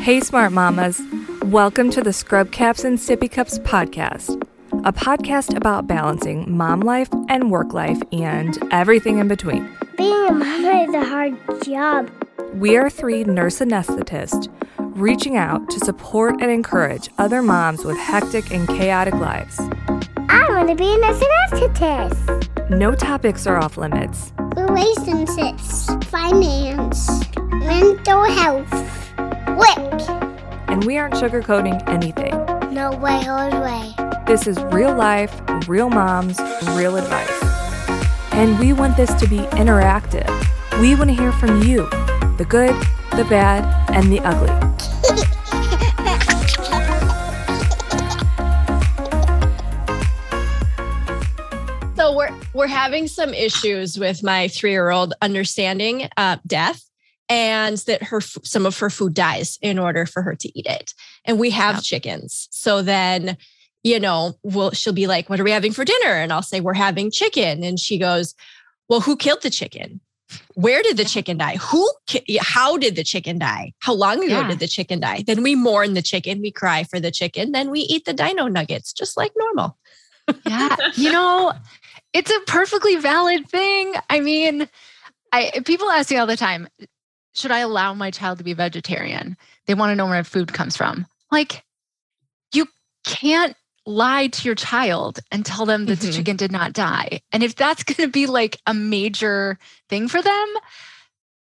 Hey, smart mamas. Welcome to the Scrub Caps and Sippy Cups podcast, a podcast about balancing mom life and work life and everything in between. Being a mama is a hard job. We are three nurse anesthetists reaching out to support and encourage other moms with hectic and chaotic lives. I want to be a nurse anesthetist. No topics are off limits. Relationships, finance, mental health, work. and we aren't sugarcoating anything. No way, no way. This is real life, real moms, real advice. And we want this to be interactive. We want to hear from you the good, the bad, and the ugly. So we're we're having some issues with my three year old understanding uh, death and that her some of her food dies in order for her to eat it. And we have Yep. chickens, so then you know, well, she'll be like, "What are we having for dinner?" And I'll say, "We're having chicken," and she goes, "Well, who killed the chicken?" Where did the chicken die? Who? ki- How did the chicken die? How long ago Yeah. did the chicken die? Then we mourn the chicken, we cry for the chicken, then we eat the dino nuggets just like normal. Yeah. You know, it's a perfectly valid thing. I mean, I people ask me all the time, should I allow my child to be vegetarian? They want to know where food comes from. Like, you can't lie to your child and tell them that the Mhm. chicken did not die. And if that's going to be like a major thing for them,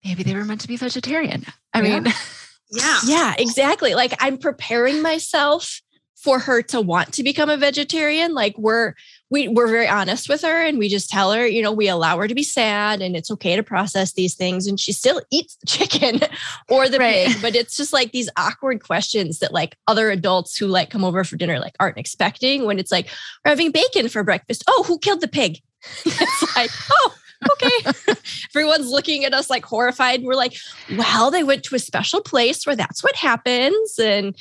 maybe they were meant to be vegetarian. I Yeah. mean, Yeah. Yeah, exactly. Like I'm preparing myself for her to want to become a vegetarian. Like we're we we're very honest with her and we just tell her, you know, we allow her to be sad and it's okay to process these things and she still eats the chicken or the Right. pig, but it's just like these awkward questions that like other adults who like come over for dinner like aren't expecting when it's like we're having bacon for breakfast. Oh, who killed the pig? it's like, oh, okay. Everyone's looking at us like horrified. We're like, well, they went to a special place where that's what happens. And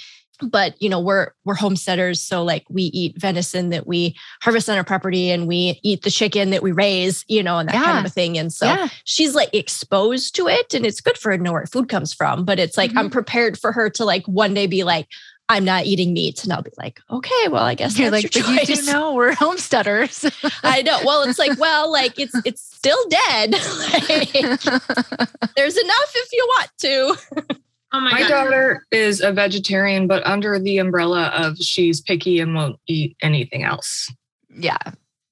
but you know, we're we're homesteaders, so like we eat venison that we harvest on our property and we eat the chicken that we raise, you know, and that kind of a thing. And so yeah. she's like exposed to it and it's good for her to know where food comes from. But it's like I'm mm-hmm. prepared for her to like one day be like, I'm not eating meat. And I'll be like, okay, well, I guess You're that's like, your but you do know we're homesteaders. I know. Well, it's like, well, like it's it's still dead. like, there's enough if you want to. Oh my, My god. daughter is a vegetarian, but under the umbrella of she's picky and won't eat anything else. yeah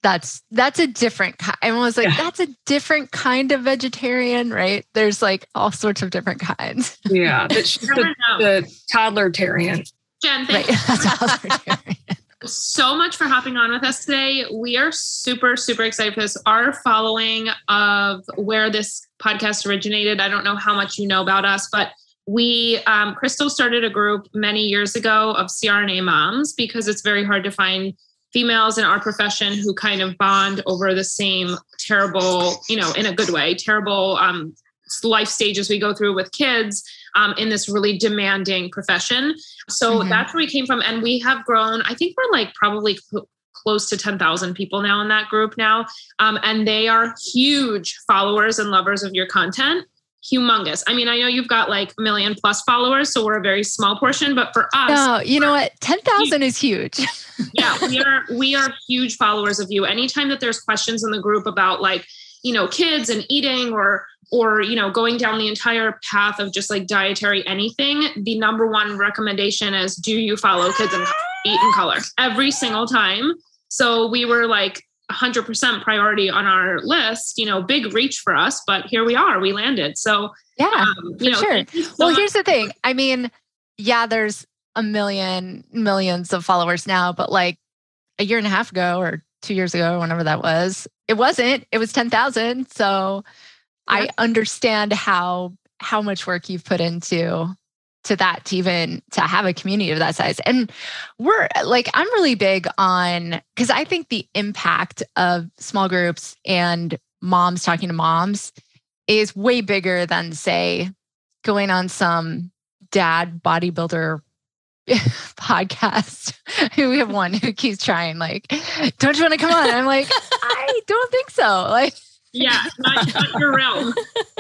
that's that's a different kind i was like Yeah. that's a different kind of vegetarian right there's like all sorts of different kinds Yeah, but she's the, know. the toddler tarian. Jen, right thank you that's all vegetarian. so much for hopping on with us today. We are super, super excited for this. Our following of where this podcast originated, I don't know how much you know about us, but we, um, Crystal started a group many years ago of CRNA moms because it's very hard to find females in our profession who kind of bond over the same terrible, you know, in a good way, terrible um, life stages we go through with kids um, in this really demanding profession. So Mhm. that's where we came from. And we have grown, I think we're like probably cl- close to 10,000 people now in that group now. Um, and they are huge followers and lovers of your content. Humongous. I mean, I know you've got like a million plus followers, so we're a very small portion, but for us, no you know what? 10000 is huge. Yeah we are we are huge followers of you. Anytime that there's questions in the group about like you know kids and eating or or you know going down the entire path of just like dietary anything the number one recommendation is do you follow kids and eat in color? Every single time. So we were like 100% priority on our list you know big reach for us but here we are we landed. So yeah um, you know sure. so well much. here's the thing. I mean yeah there's a million millions of followers now but like a year and a half ago or two years ago or whenever that was it wasn't. It was 10000 so i understand how how much work you've put into to that to even to have a community of that size and we're like i'm really big on because i think the impact of small groups and moms talking to moms is way bigger than say going on some dad bodybuilder podcast. we have one who keeps trying, like, don't you want to come on? I'm like, I don't think so. Like, Yeah, not, not your realm.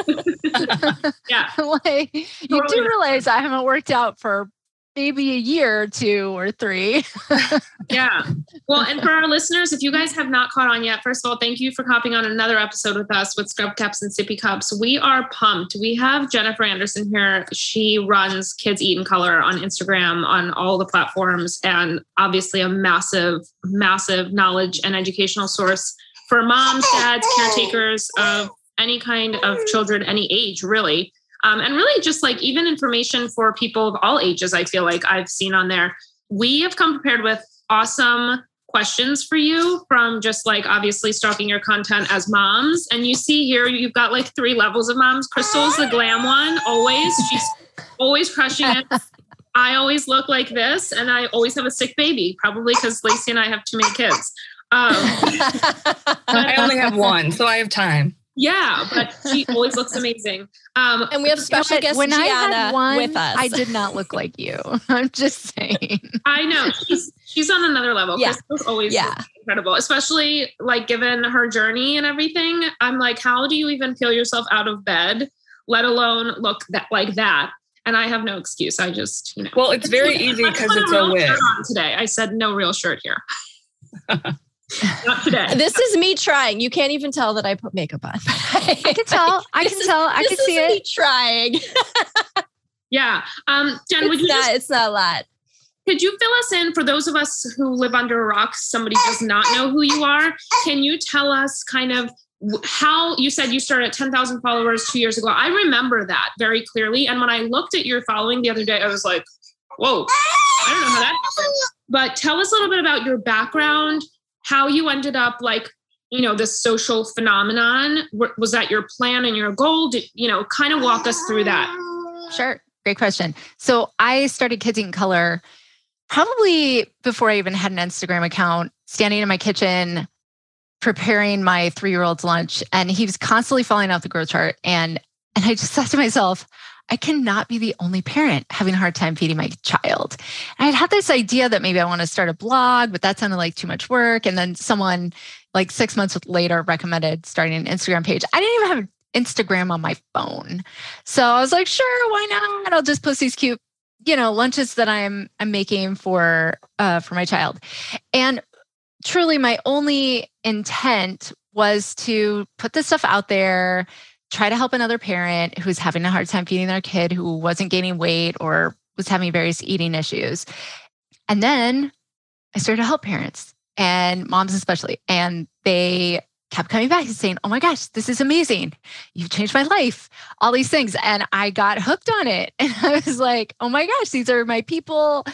yeah. like you do realize I haven't worked out for maybe a year or two or three. Yeah. Well, and for our listeners, if you guys have not caught on yet, first of all, thank you for hopping on another episode with us with Scrub Caps and Sippy Cups. We are pumped. We have Jennifer Anderson here. She runs Kids Eat in Color on Instagram, on all the platforms, and obviously a massive, massive knowledge and educational source for moms, dads, caretakers of any kind of children, any age, really. Um, and really just like even information for people of all ages, I feel like I've seen on there. We have come prepared with awesome questions for you from just like obviously stalking your content as moms. And you see here, you've got like three levels of moms. Crystal's the glam one, always. She's always crushing it. I always look like this, and I always have a sick baby, probably because Lacey and I have too many kids. Um, I only have one, so I have time. yeah, but she always looks amazing. Um, and we have special But guest when I Gianna had one, with us. I did not look like you. I'm just saying. I know she's she's on another level. Yeah. Crystal's always Yeah. incredible, especially like given her journey and everything. I'm like, how do you even peel yourself out of bed, let alone look that like that? And I have no excuse. I just, you know. Well, it's very easy because it's real a wig. today. I said no real shirt here. Not today. this is me trying. You can't even tell that I put makeup on. I can tell. I This can is- tell. I this can see is me it. trying. Yeah. Um, Jen, would It's you not, just, it's not a lot. could you fill us in for those of us who live under a rock? Somebody does not know who you are. Can you tell us kind of how you said you started at 10,000 followers two years ago? I remember that very clearly. And when I looked at your following the other day, I was like, whoa, I don't know how that happened. But tell us a little bit about your background, how you ended up like, you know, this social phenomenon. Was that your plan and your goal? Did, you know, kind of walk us through that. Sure. Great question. So I started Kids in Color probably before I even had an Instagram account, standing in my kitchen, preparing my three-year-old's lunch. And he was constantly falling off the growth chart. And and I just thought to myself, I cannot be the only parent having a hard time feeding my child. And I'd had this idea that maybe I want to start a blog, but that sounded like too much work. And then someone like six months later recommended starting an Instagram page. I didn't even have Instagram on my phone. So I was like, sure, why not? I'll just post these cute, you know, lunches that I'm I'm making for uh for my child. And truly my only intent was to put this stuff out there, try to help another parent who's having a hard time feeding their kid who wasn't gaining weight or was having various eating issues. And then I started to help parents and moms especially. And they kept coming back and saying, Oh my gosh, this is amazing. You've changed my life, all these things. And I got hooked on it. And I was like, Oh my gosh, these are my people.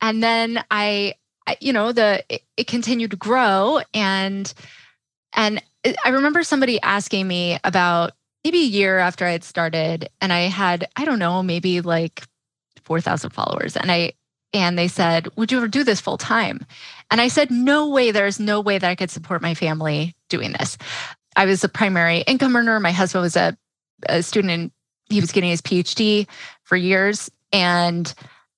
And then I, you know, the it, it continued to grow. And and uh, I remember somebody asking me about maybe a year after I had started, and I had, I don't know, maybe like 4,000 followers. And I, and they said, Would you ever do this full time? And I said, No way. There's no way that I could support my family doing this. I was a primary income earner. My husband was a, a student and he was getting his PhD for years. And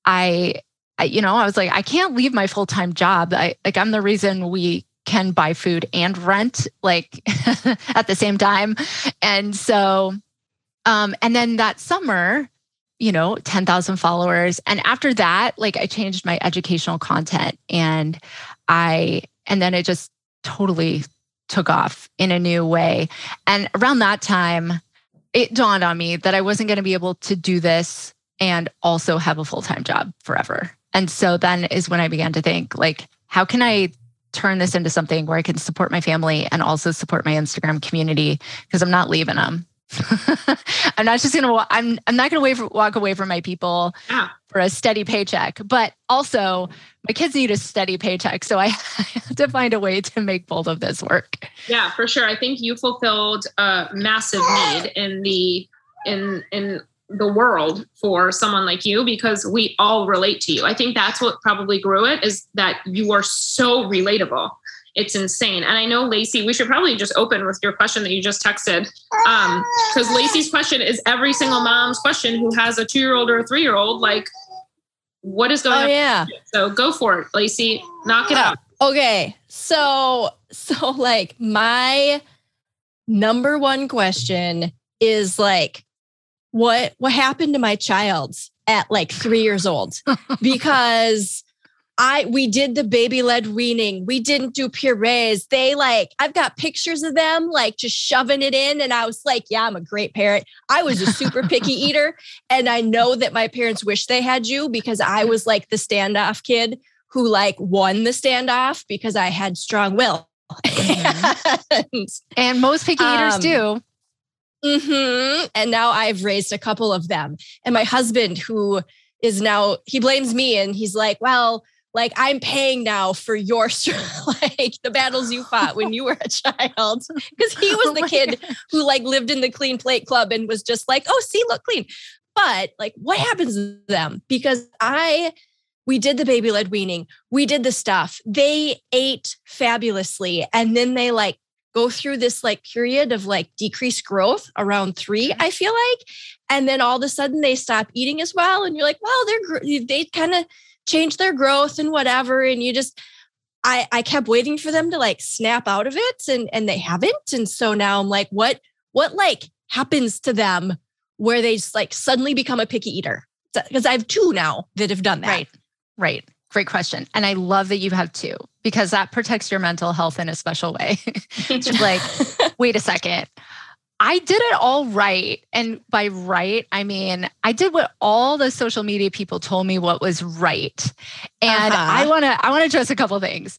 I, I, you know, I was like, I can't leave my full time job. I like, I'm the reason we can buy food and rent like at the same time. And so, um, and then that summer, you know, 10,000 followers. And after that, like I changed my educational content and I, and then it just totally took off in a new way. And around that time, it dawned on me that I wasn't going to be able to do this and also have a full time job forever. And so then is when I began to think, like, how can I turn this into something where I can support my family and also support my Instagram community because I'm not leaving them. I'm not just gonna. I'm. I'm not gonna walk away from my people Yeah. for a steady paycheck. But also, my kids need a steady paycheck, so I have to find a way to make both of this work. Yeah, for sure. I think you fulfilled a massive need in the in in the world for someone like you because we all relate to you. I think that's what probably grew it is that you are so relatable. It's insane. And I know Lacey, we should probably just open with your question that you just texted. Um, because Lacey's question is every single mom's question who has a two-year-old or a three-year-old, like, what is going Oh on? yeah. So go for it, Lacey. Knock it out. Okay. So so like my number one question is like, what what happened to my child at like three years old? because I we did the baby led weaning. We didn't do purees. They like I've got pictures of them like just shoving it in and I was like, yeah, I'm a great parent. I was a super picky eater and I know that my parents wish they had you because I was like the standoff kid who like won the standoff because I had strong will. and, And most picky eaters Um, do. Mhm. And now I've raised a couple of them. And my husband, who is now, he blames me and he's like, well, like I'm paying now for your like the battles you fought when you were a child. Because he was Oh the my kid who like lived in the clean plate club and was just like, oh, see, look clean. But like, what happens to them? Because I, we did the baby led weaning, we did the stuff. They ate fabulously. And then they like go through this like period of like decreased growth around three, I feel like. And then all of a sudden they stop eating as well. And you're like, well, they're, they kind of change their growth and whatever. And you just, I, I kept waiting for them to like snap out of it and, and they haven't. And so now I'm like, what, what like happens to them where they just like suddenly become a picky eater? Because I have two now that have done that. Right. Right. Great question. And I love that you have two because that protects your mental health in a special way. It's like, wait a second. I did it all right. And by right, I mean, I did what all the social media people told me what was right. And Uh-huh. I want to I want to address a couple things.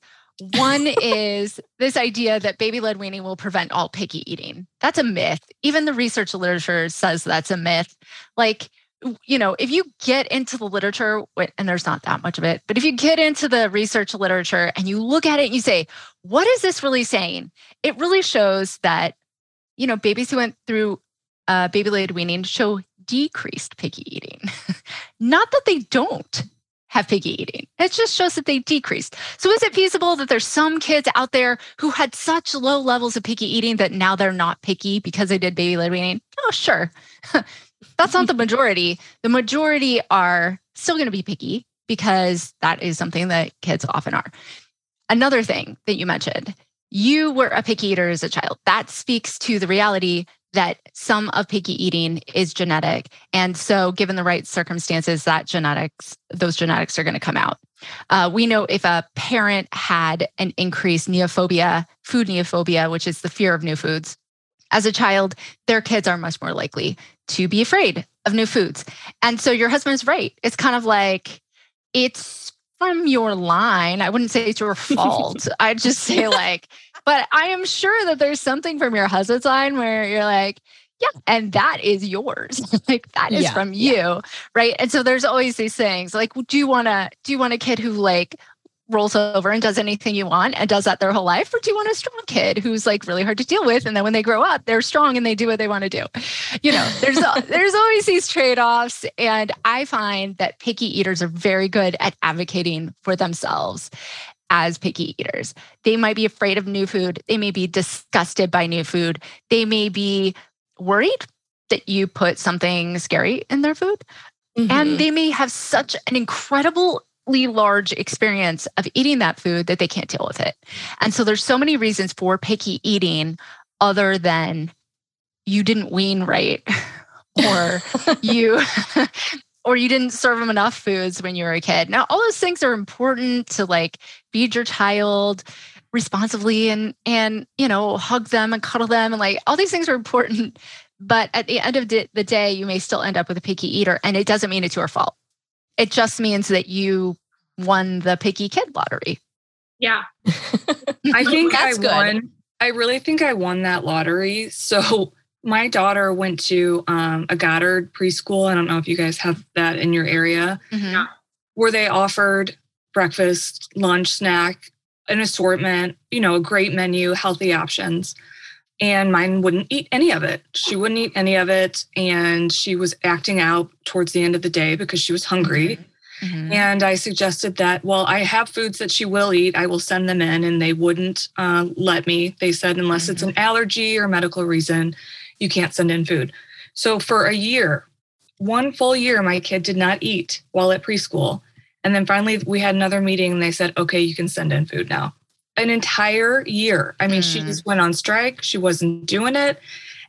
One is this idea that baby led weaning will prevent all picky eating. That's a myth. Even the research literature says that's a myth. Like, you know, if you get into the literature, and there's not that much of it, but if you get into the research literature and you look at it and you say, what is this really saying? It really shows that, you know, babies who went through uh, baby led weaning show decreased picky eating. not that they don't have picky eating. It just shows that they decreased. So is it feasible that there's some kids out there who had such low levels of picky eating that now they're not picky because they did baby led weaning? Oh, sure. That's not the majority. The majority are still going to be picky because that is something that kids often are. Another thing that you mentioned, you were a picky eater as a child. That speaks to the reality that some of picky eating is genetic. And so, given the right circumstances, that genetics, those genetics are going to come out. Uh, we know if a parent had an increased neophobia, food neophobia, which is the fear of new foods, as a child, their kids are much more likely to be afraid of new foods. And so, your husband's right. It's kind of like it's from your line. I wouldn't say it's your fault. I'd just say, like, but I am sure that there's something from your husband's line where you're like, yeah, and that is yours. like that is Yeah, from you, right? And so there's always these things like, do you want to do you want a kid who like rolls over and does anything you want and does that their whole life, or do you want a strong kid who's like really hard to deal with, and then when they grow up, they're strong and they do what they want to do? You know, there's there's always these trade offs, and I find that picky eaters are very good at advocating for themselves as picky eaters. They might be afraid of new food. They may be disgusted by new food. They may be worried that you put something scary in their food. Mhm. And they may have such an incredibly large experience of eating that food that they can't deal with it. And so there's so many reasons for picky eating other than you didn't wean right or you or you didn't serve them enough foods when you were a kid. Now all those things are important to like feed your child responsibly and and you know hug them and cuddle them and like all these things are important but at the end of the the day you may still end up with a picky eater and it doesn't mean it's your fault it just means that you won the picky kid lottery Yeah. I think I good. won. I really think I won that lottery. So my daughter went to um, a Goddard preschool. I don't know if you guys have that in your area, Yeah. where they offered breakfast, lunch, snack, an assortment, you know, a great menu, healthy options. And mine wouldn't eat any of it. She wouldn't eat any of it. And she was acting out towards the end of the day because she was hungry. Mhm. And I suggested that, well, I have foods that she will eat. I will send them in, and they wouldn't uh, let me. They said, unless it's an allergy or medical reason, you can't send in food. So for a year, one full year, my kid did not eat while at preschool. And then finally, we had another meeting, and they said, okay, you can send in food now. An entire year. I mean, she Mm. just went on strike. She wasn't doing it.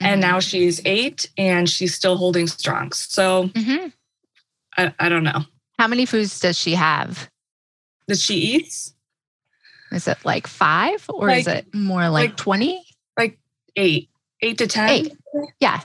And now she's eight and she's still holding strong. So Mhm. I, I don't know. How many foods does she have? That she eats Is it like five or is it more like 20? like 20? eight, eight to 10. Eight. Yeah.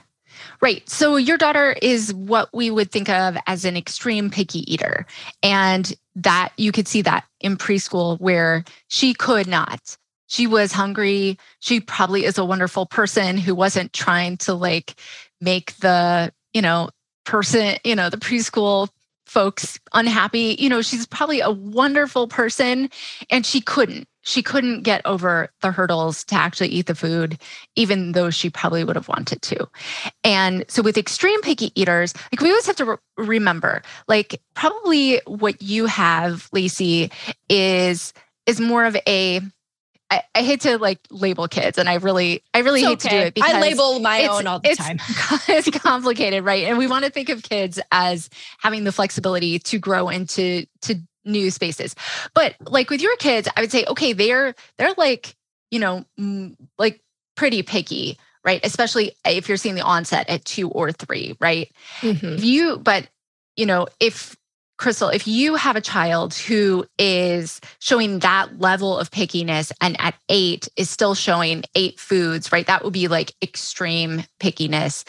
Right. So your daughter is what we would think of as an extreme picky eater. And that you could see that in preschool where she could not. She was hungry. She probably is a wonderful person who wasn't trying to like make the, you know, person, you know, the preschool folks unhappy. You know, she's probably a wonderful person and she couldn't. She couldn't get over the hurdles to actually eat the food even though she probably would have wanted to. And so with extreme picky eaters, like we always have to re- remember, like probably what you have, Lacey, is is more of a I, I hate to like label kids and I really I really It's hate to do it because I label my own all the it's, time. it's complicated, right? And we want to think of kids as having the flexibility to grow into to new spaces. But like with your kids, I would say, okay, they're they're like, you know, mm, like pretty picky, right? Especially if you're seeing the onset at two or three, right? Mhm. If you, but you know, if Crystal, if you have a child who is showing that level of pickiness and at eight is still showing eight foods, right? That would be like extreme pickiness.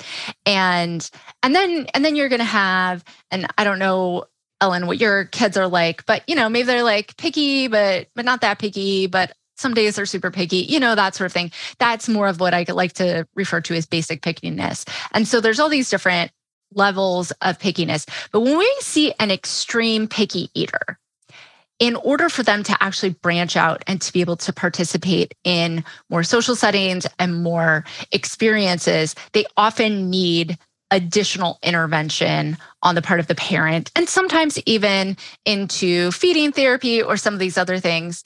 And and then and then you're gonna have, and I don't know, Ellen, what your kids are like, but you know, maybe they're like picky, but but not that picky, but some days they're super picky, you know, that sort of thing. That's more of what I like to refer to as basic pickiness. And so there's all these different levels of pickiness. But when we see an extreme picky eater, in order for them to actually branch out and to be able to participate in more social settings and more experiences, they often need additional intervention on the part of the parent and sometimes even into feeding therapy or some of these other things.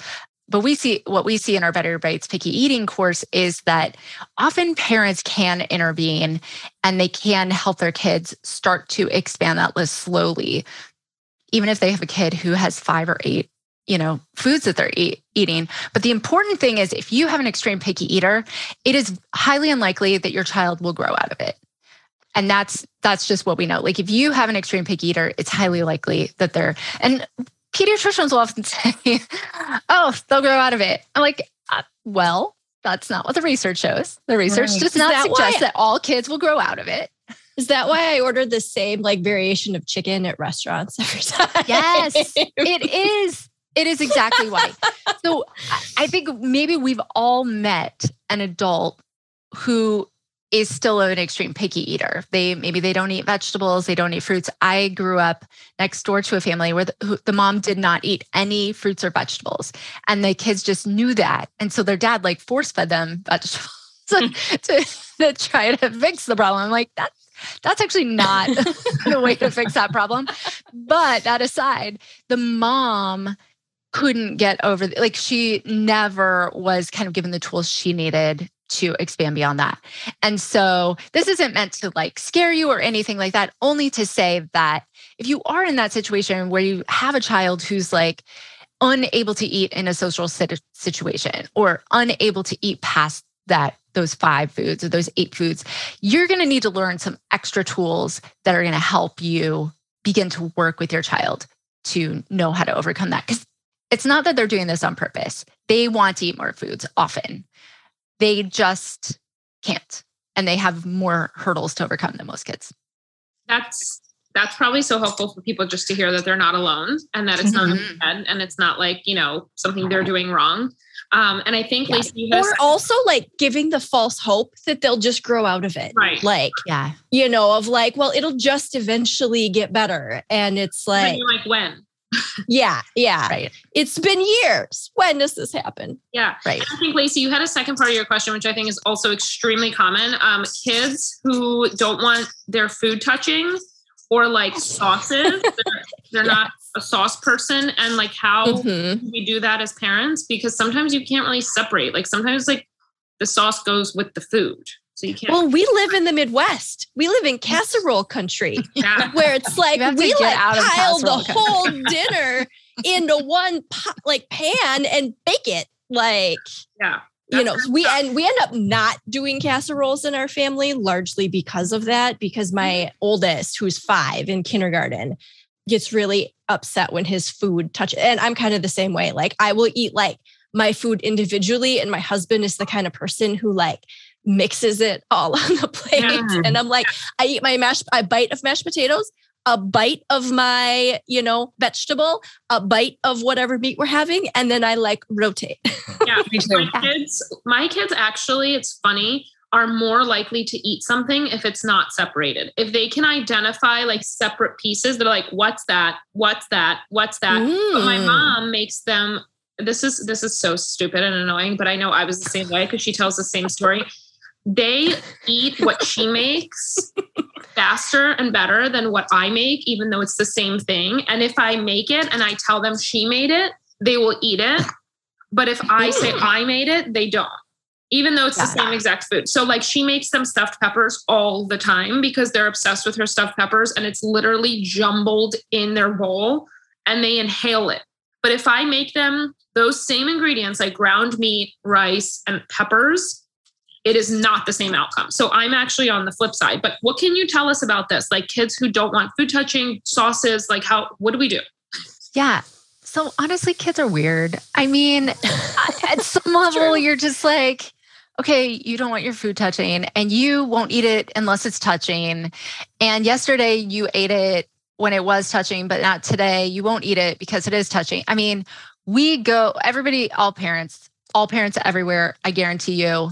But we see what we see in our Better Bites Picky Eating course is that often parents can intervene and they can help their kids start to expand that list slowly. Even if they have a kid who has five or eight you know foods that they're eat, eating. But the important thing is if you have an extreme picky eater it is highly unlikely that your child will grow out of it and that's that's just what we know like if you have an extreme picky eater it's highly likely that they're and pediatricians will often say oh they'll grow out of it i'm like uh, well that's not what the research shows the research Right. does not that suggest that all kids will grow out of it Is that why I ordered the same like variation of chicken at restaurants every time? Yes, it is. It is exactly why. So I think maybe we've all met an adult who is still an extreme picky eater. They maybe they don't eat vegetables, they don't eat fruits. I grew up next door to a family where the, who, the mom did not eat any fruits or vegetables, and the kids just knew that, and so their dad like force fed them vegetables to, to, to try to fix the problem. I'm like that. That's actually not the way to fix that problem. But that aside, the mom couldn't get over like she never was kind of given the tools she needed to expand beyond that. And so this isn't meant to like scare you or anything like that, only to say that if you are in that situation where you have a child who's like unable to eat in a social situation or unable to eat past that those five foods or those eight foods, you're going to need to learn some extra tools that are going to help you begin to work with your child to know how to overcome that. Because it's not that they're doing this on purpose. They want to eat more foods often. They just can't. And they have more hurdles to overcome than most kids. That's that's probably so helpful for people just to hear that they're not alone and that it's not in their head and it's not like you know something they're doing wrong. Um, and I think Yeah. Lacey, you have Or also like giving the false hope that they'll just grow out of it. right. Like, Yeah. you know, of like, well, it'll just eventually get better. And it's like, you're like when? Yeah, yeah. Right. It's been years. When does this happen? Yeah. Right. I think Lacey, you had a second part of your question, which I think is also extremely common. Um, kids who don't want their food touching or like sauces, they're, they're not a sauce person, and like how Mhm. we do that as parents because sometimes you can't really separate. Like sometimes like the sauce goes with the food, so you can't. Well, we live in the Midwest. We live in casserole country yeah. where it's like You have to we like out pile the country. whole dinner into one pot, like pan and bake it. Like, Yeah. you know, we and we end up not doing casseroles in our family largely because of that. Because my mm-hmm. oldest, who's five in kindergarten, gets really upset when his food touches. And I'm kind of the same way. Like, I will eat like my food individually, and my husband is the kind of person who like mixes it all on the plate. Yeah. And I'm like, I eat my mashed, I bite of mashed potatoes, a bite of my, you know, vegetable, a bite of whatever meat we're having, and then I like rotate. Yeah. My kids my kids actually it's funny are more likely to eat something if it's not separated if they can identify like separate pieces they're like what's that what's that what's that but my Mm. mom makes them this is this is so stupid and annoying but i know i was the same way because she tells the same story they eat what she makes faster and better than what i make even though it's the same thing and if i make it and i tell them she made it they will eat it but if I say I made it, they don't, even though it's the Yeah. same exact food. So, like, she makes them stuffed peppers all the time because they're obsessed with her stuffed peppers and it's literally jumbled in their bowl and they inhale it. But if I make them those same ingredients, like ground meat, rice, and peppers, it is not the same outcome. So, I'm actually on the flip side. But what can you tell us about this? Like, kids who don't want food touching, sauces, like, how, what do we do? Yeah. So honestly, kids are weird. I mean, at some level, you're just like, okay, you don't want your food touching and you won't eat it unless it's touching. And yesterday you ate it when it was touching, but not today. You won't eat it because it is touching. I mean, we go, everybody, all parents, all parents everywhere, I guarantee you,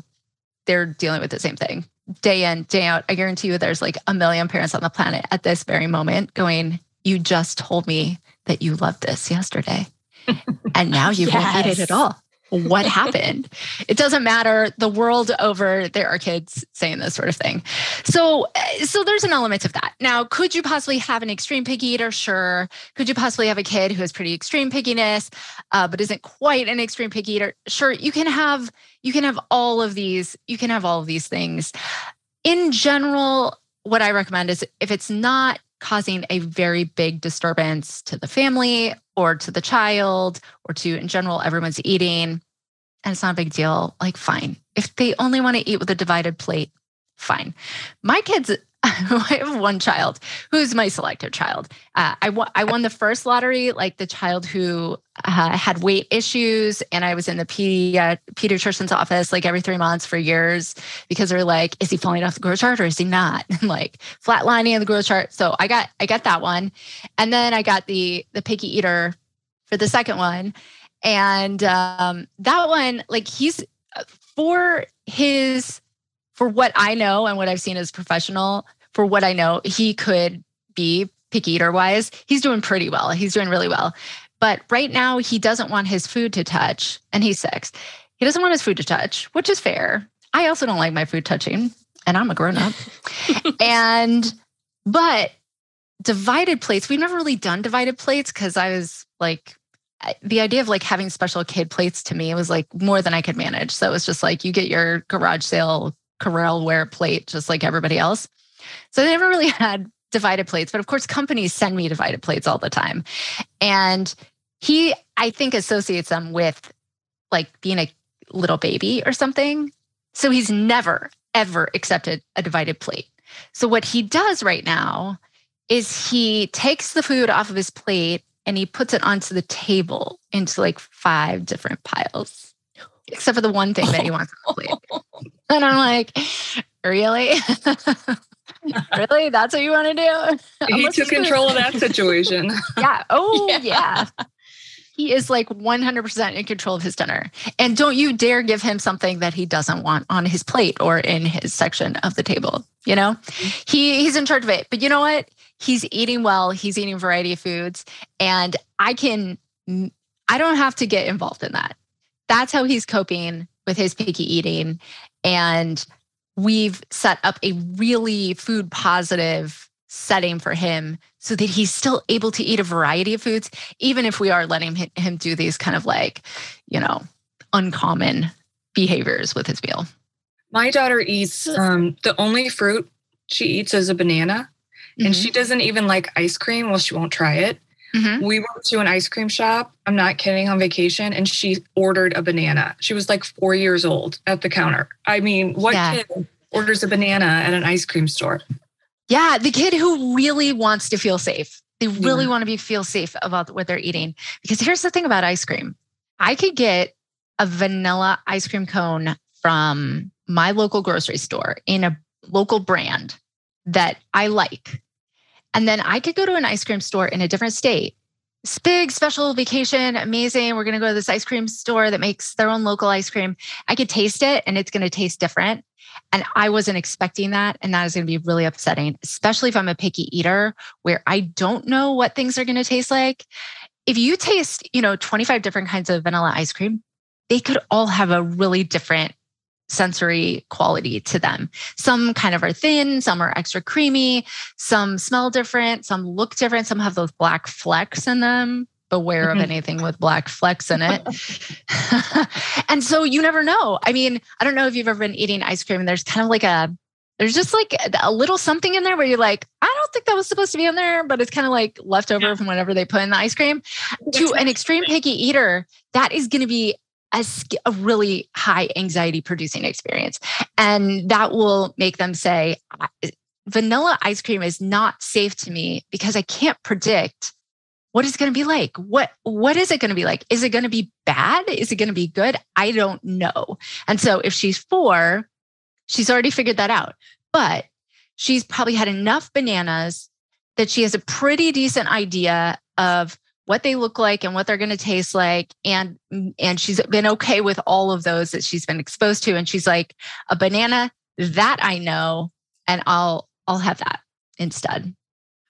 they're dealing with the same thing day in, day out. I guarantee you there's like a million parents on the planet at this very moment going, You just told me that you loved this yesterday. And now you won't eat it at all. What happened? It doesn't matter. The world over, there are kids saying this sort of thing. So, uh, so there's an element of that. Now, could you possibly have an extreme picky eater? Sure. Could you possibly have a kid who has pretty extreme pickiness, uh, but isn't quite an extreme picky eater? Sure. You can have you can have all of these. You can have all of these things. In general, what I recommend is if it's not causing a very big disturbance to the family or to the child or to in general everyone's eating and it's not a big deal like fine if they only want to eat with a divided plate fine my kids I have one child who's my selective child. Uh, I, won, I won the first lottery, like the child who uh, had weight issues. And I was in the pedi- pediatrician's office like every three months for years because they're like, is he falling off the growth chart or is he not? And like flatlining on the growth chart. So I got I got that one. And then I got the the picky eater for the second one. And um, that one, like he's uh, for his for what I know and what I've seen as professional, for what I know, he could be picky eater wise. He's doing pretty well. He's doing really well. But right now, he doesn't want his food to touch, and he's six. He doesn't want his food to touch, which is fair. I also don't like my food touching, and I'm a grown up. and, but divided plates, we've never really done divided plates because I was like, the idea of like having special kid plates to me was like more than I could manage. So it was just like you get your garage sale Corelle ware plate just like everybody else. So they never really had divided plates, but of course companies send me divided plates all the time. And he I think associates them with like being a little baby or something. So he's never ever accepted a divided plate. So what he does right now is he takes the food off of his plate and he puts it onto the table into like five different piles, except for the one thing that he wants on the plate. And I'm like, really? really? That's what you want to do? He took control of that situation. Yeah. Oh, Yeah. yeah. He is like 100% in control of his dinner. And don't you dare give him something that he doesn't want on his plate or in his section of the table. You know, mm-hmm. he he's in charge of it. But you know what? He's eating well. He's eating variety of foods. And I can, I don't have to get involved in that. That's how he's coping with his picky eating. And we've set up a really food positive setting for him so that he's still able to eat a variety of foods, even if we are letting him do these kind of like, you know, uncommon behaviors with his meal. My daughter eats um, the only fruit she eats is a banana, and Mhm. she doesn't even like ice cream. Well, she won't try it. Mhm. We went to an ice cream shop. I'm not kidding on vacation. And she ordered a banana. She was like four years old at the counter. I mean, what Yeah. kid orders a banana at an ice cream store? Yeah, the kid who really wants to feel safe. They really Yeah. want to be feel safe about what they're eating. Because here's the thing about ice cream. I could get a vanilla ice cream cone from my local grocery store in a local brand that I like. And then I could go to an ice cream store in a different state. Big special vacation, amazing. We're going to go to this ice cream store that makes their own local ice cream. I could taste it and it's going to taste different. And I wasn't expecting that. And that is going to be really upsetting, especially if I'm a picky eater where I don't know what things are going to taste like. If you taste, you know, 25 different kinds of vanilla ice cream, they could all have a really different sensory quality to them. Some kind of are thin, some are extra creamy, some smell different, some look different, some have those black flecks in them. Beware of Mhm. anything with black flecks in it. and so you never know. I mean, I don't know if you've ever been eating ice cream and there's kind of like a there's just like a little something in there where you're like, I don't think that was supposed to be in there, but it's kind of like leftover Yeah. from whatever they put in the ice cream. To an extreme picky eater, that is going to be a, a really high anxiety producing experience. And that will make them say, vanilla ice cream is not safe to me because I can't predict what it's going to be like. What what is it going to be like? Is it going to be bad? Is it going to be good? I don't know. And so if she's 4, she's already figured that out. But she's probably had enough bananas that she has a pretty decent idea of what they look like and what they're going to taste like and and she's been okay with all of those that she's been exposed to and she's like a banana that I know and I'll I'll have that instead.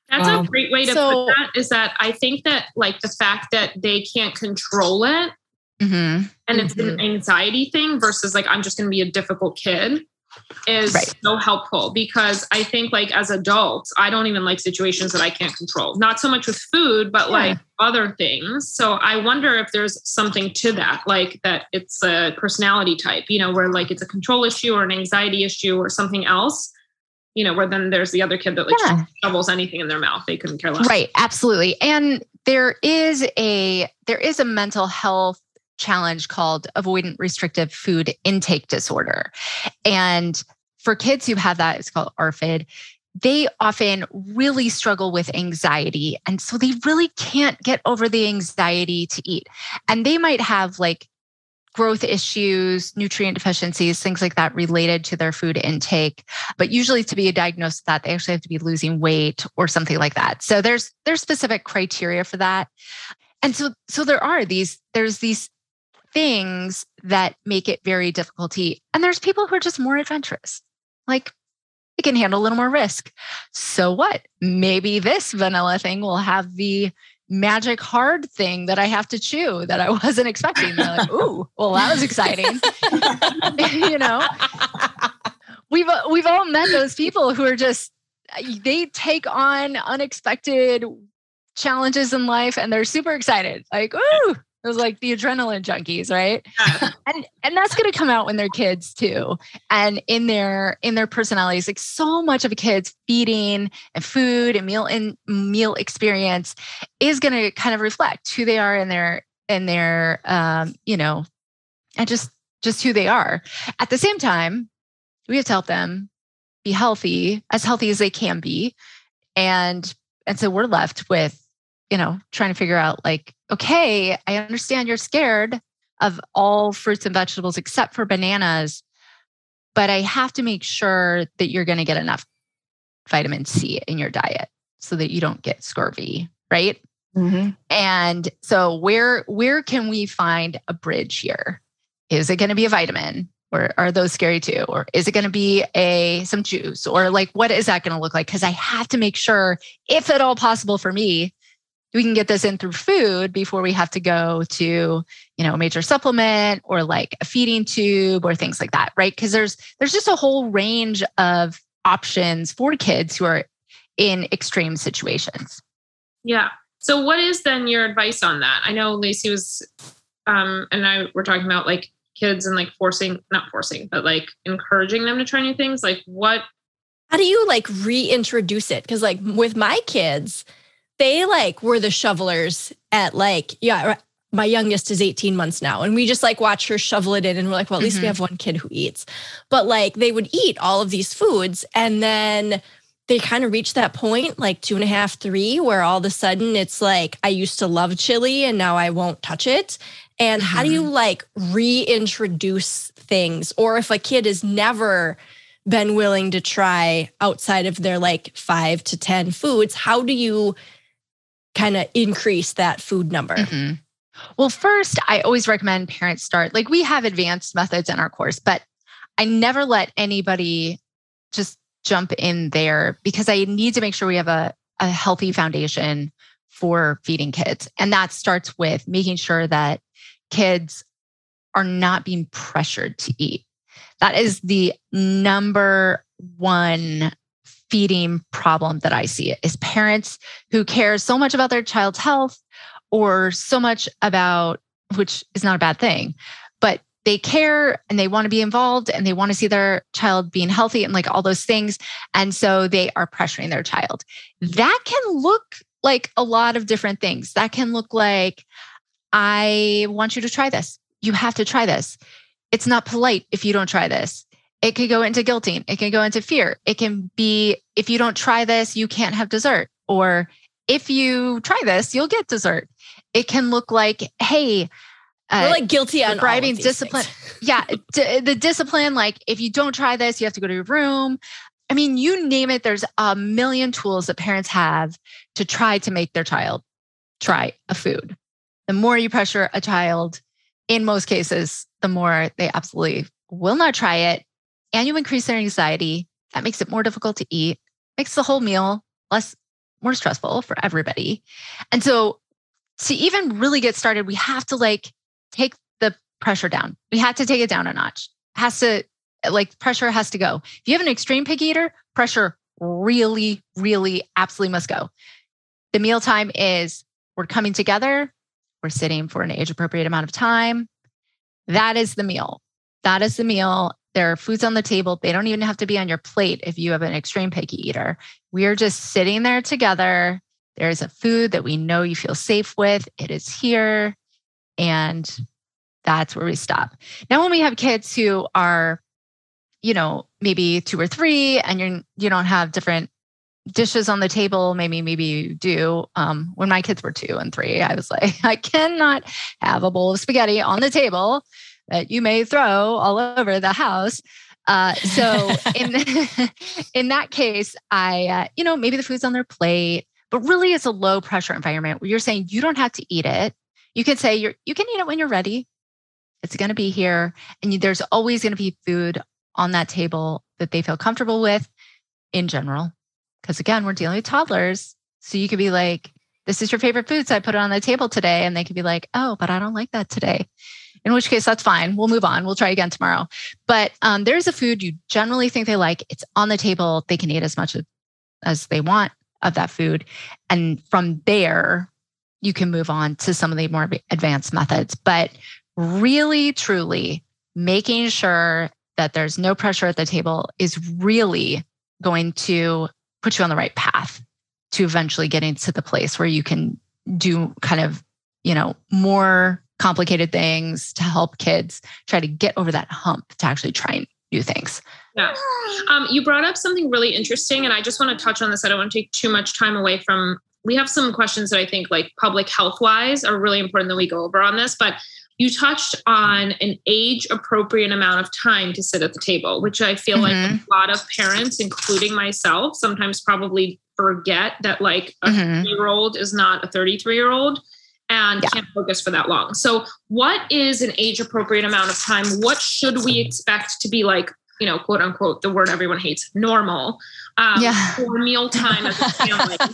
That's Wow. a great way to So- put that. Is that I think that like the fact that they can't control it Mhm. and it's an anxiety thing versus like I'm just going to be a difficult kid is Right. so helpful because I think like as adults I don't even like situations that I can't control. Not so much with food but Yeah. like other things. So I wonder if there's something to that like that it's a personality type, you know, where like it's a control issue or an anxiety issue or something else. You know, where then there's the other kid that like Yeah. shovels anything in their mouth. They couldn't care less. Right, absolutely. And there is a there is a mental health challenge called avoidant restrictive food intake disorder. And for kids who have that, it's called ARFID. They often really struggle with anxiety. And so they really can't get over the anxiety to eat. And they might have like growth issues, nutrient deficiencies, things like that related to their food intake. But usually to be diagnosed with that, they actually have to be losing weight or something like that. So there's there's specific criteria for that. And so so there are these, there's these things that make it very difficult. And there's people who are just more adventurous. Like they can handle a little more risk. So what? Maybe this vanilla thing will have the magic hard thing that I have to chew that I wasn't expecting. They're like, ooh, well, that was exciting. you know, we've uh, we've all met those people who are just uh, they take on unexpected challenges in life and they're super excited. Like, ooh, it was like the adrenaline junkies, right? Yeah. and and that's going to come out when they're kids too and in their in their personalities like so much of a kid's feeding and food and meal and meal experience is going to kind of reflect who they are in their in their um you know and just just who they are at the same time we have to help them be healthy as healthy as they can be and and so we're left with you know trying to figure out like okay i understand you're scared of all fruits and vegetables except for bananas. But I have to make sure that you're going to get enough vitamin C in your diet so that you don't get scurvy, right? Mhm. And so where where can we find a bridge here? Is it going to be a vitamin? Or are those scary too? Or is it going to be a some juice? Or like what is that going to look like? Because I have to make sure, if at all possible for me, we can get this in through food before we have to go to you know a major supplement or like a feeding tube or things like that right because there's there's just a whole range of options for kids who are in extreme situations Yeah. So what is then your advice on that? I know Lacey was um and I were talking about like kids and like forcing not forcing, but like encouraging them to try new things. Like what How do you like reintroduce it? Because like with my kids, they like were the shovelers at like yeah my youngest is 18 months now and we just like watch her shovel it in and we're like well at least we Mhm. have one kid who eats. But like they would eat all of these foods and then they kind of reach that point like two and a half three where all of a sudden it's like i used to love chili and now i won't touch it. And how do you like reintroduce things? Or if a kid has never been willing to try outside of their like five to ten foods how do you kind of increase that food number Mhm. Well, first, I always recommend parents start like we have advanced methods in our course, but I never let anybody just jump in there because I need to make sure we have a, a healthy foundation for feeding kids. And that starts with making sure that kids are not being pressured to eat. That is the number one feeding problem that I see is parents who care so much about their child's health or so much about which is not a bad thing but they care and they want to be involved and they want to see their child being healthy and like all those things and so they are pressuring their child. That can look like a lot of different things. That can look like i want you to try this. You have to try this. It's not polite if you don't try this it could go into guilting. It can go into fear. It can be if you don't try this you can't have dessert. Or if you try this you'll get dessert. It can look like hey we're uh, like guilty on bribing discipline. yeah d- the discipline like if you don't try this you have to go to your room. I mean you name it there's a million tools that parents have to try to make their child try a food. The more you pressure a child in most cases the more they absolutely will not try it and you increase their anxiety that makes it more difficult to eat makes the whole meal less more stressful for everybody and so to even really get started we have to like take the pressure down. We had to take it down a notch. Has to like pressure has to go. If you have an extreme picky eater, pressure really, really absolutely must go. The mealtime is we're coming together, we're sitting for an age appropriate amount of time. That is the meal. That is the meal. There are foods on the table. They don't even have to be on your plate if you have an extreme picky eater. We are just sitting there together. There's a food that we know you feel safe with. It is here. And that's where we stop. Now, when we have kids who are, you know, maybe two or three, and you're you don't have different dishes on the table, maybe maybe you do. Um, when my kids were two and three, I was like, I cannot have a bowl of spaghetti on the table that you may throw all over the house. Uh, so in in that case, I uh, you know maybe the food's on their plate, but really it's a low pressure environment where you're saying you don't have to eat it. You can say you're you can eat it when you're ready. It's going to be here, and you, there's always going to be food on that table that they feel comfortable with. In general, because again, we're dealing with toddlers, so you could be like, "This is your favorite food, so I put it on the table today," and they could be like, "Oh, but I don't like that today." In which case, that's fine. We'll move on. We'll try again tomorrow. But um, there's a food you generally think they like. It's on the table. They can eat as much as, they want of that food. And from there, you can move on to some of the more advanced methods. But really, truly making sure that there's no pressure at the table is really going to put you on the right path to eventually getting to the place where you can do kind of, you know, more complicated things to help kids try to get over that hump to actually try new things. Yeah. Um, you brought up something really interesting, and I just want to touch on this. I don't want to take too much time away from. We have some questions that I think, like public health wise, are really important that we go over on this. But you touched on an age appropriate amount of time to sit at the table, which I feel like a lot of parents, including myself, sometimes probably forget that like a Mhm. year old is not a 33 year old and Yeah. can't focus for that long. So, what is an age appropriate amount of time? What should we expect to be like, you know, quote unquote, the word everyone hates, normal um, Yeah. for mealtime as a family?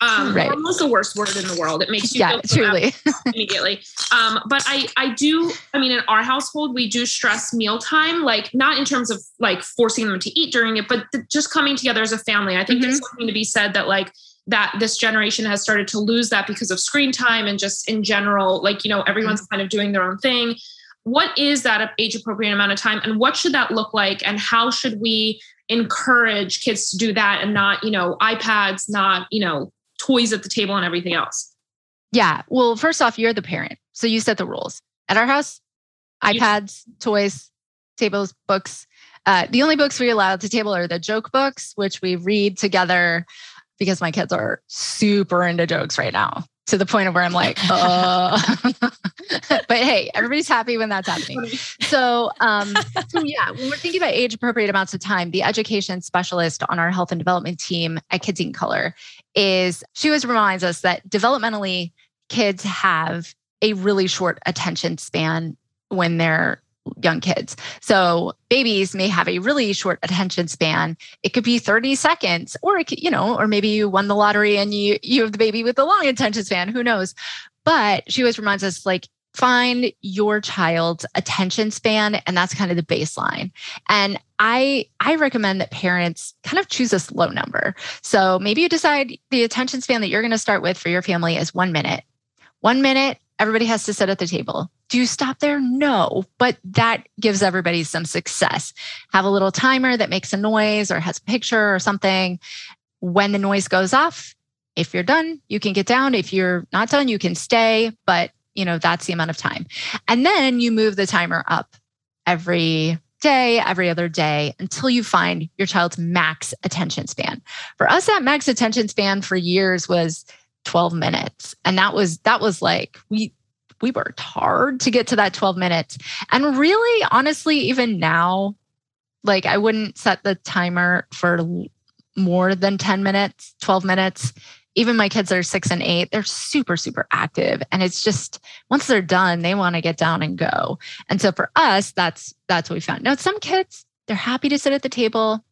Um, Right. Is the worst word in the world. It makes you Yeah, truly. immediately. Um, but I, I do, I mean, in our household, we do stress mealtime, like not in terms of like forcing them to eat during it, but th- just coming together as a family. I think there's something to be said that like that this generation has started to lose that because of screen time and just in general, like, you know, everyone's kind of doing their own thing. What is that age appropriate amount of time and what should that look like? And how should we encourage kids to do that and not, you know, iPads, not, you know, toys at the table and everything else. Yeah. Well, first off, you're the parent. So you set the rules. At our house, iPads, toys, tables, books. Uh, the only books we allow at the table are the joke books, which we read together because my kids are super into jokes right now to the point of where I'm like, uh. but hey, everybody's happy when that's happening. So, um, so yeah, when we're thinking about age appropriate amounts of time, the education specialist on our health and development team at Kids in Color is she always reminds us that developmentally kids have a really short attention span when they're young kids. So babies may have a really short attention span. It could be 30 seconds or could, you know, or maybe you won the lottery and you you have the baby with a long attention span, who knows. But she always reminds us like find your child's attention span and that's kind of the baseline. And I I recommend that parents kind of choose a slow number. So maybe you decide the attention span that you're going to start with for your family is 1 minute. 1 minute everybody has to sit at the table. Do you stop there? No, but that gives everybody some success. Have a little timer that makes a noise or has a picture or something. When the noise goes off, if you're done, you can get down. If you're not done, you can stay, but you know, that's the amount of time. And then you move the timer up every day, every other day until you find your child's max attention span. For us, that max attention span for years was 12 minutes. And that was that was like we we worked hard to get to that 12 minutes. And really honestly even now like I wouldn't set the timer for more than 10 minutes, 12 minutes. Even my kids are 6 and 8, they're super super active and it's just once they're done, they want to get down and go. And so for us, that's that's what we found. Now some kids they're happy to sit at the table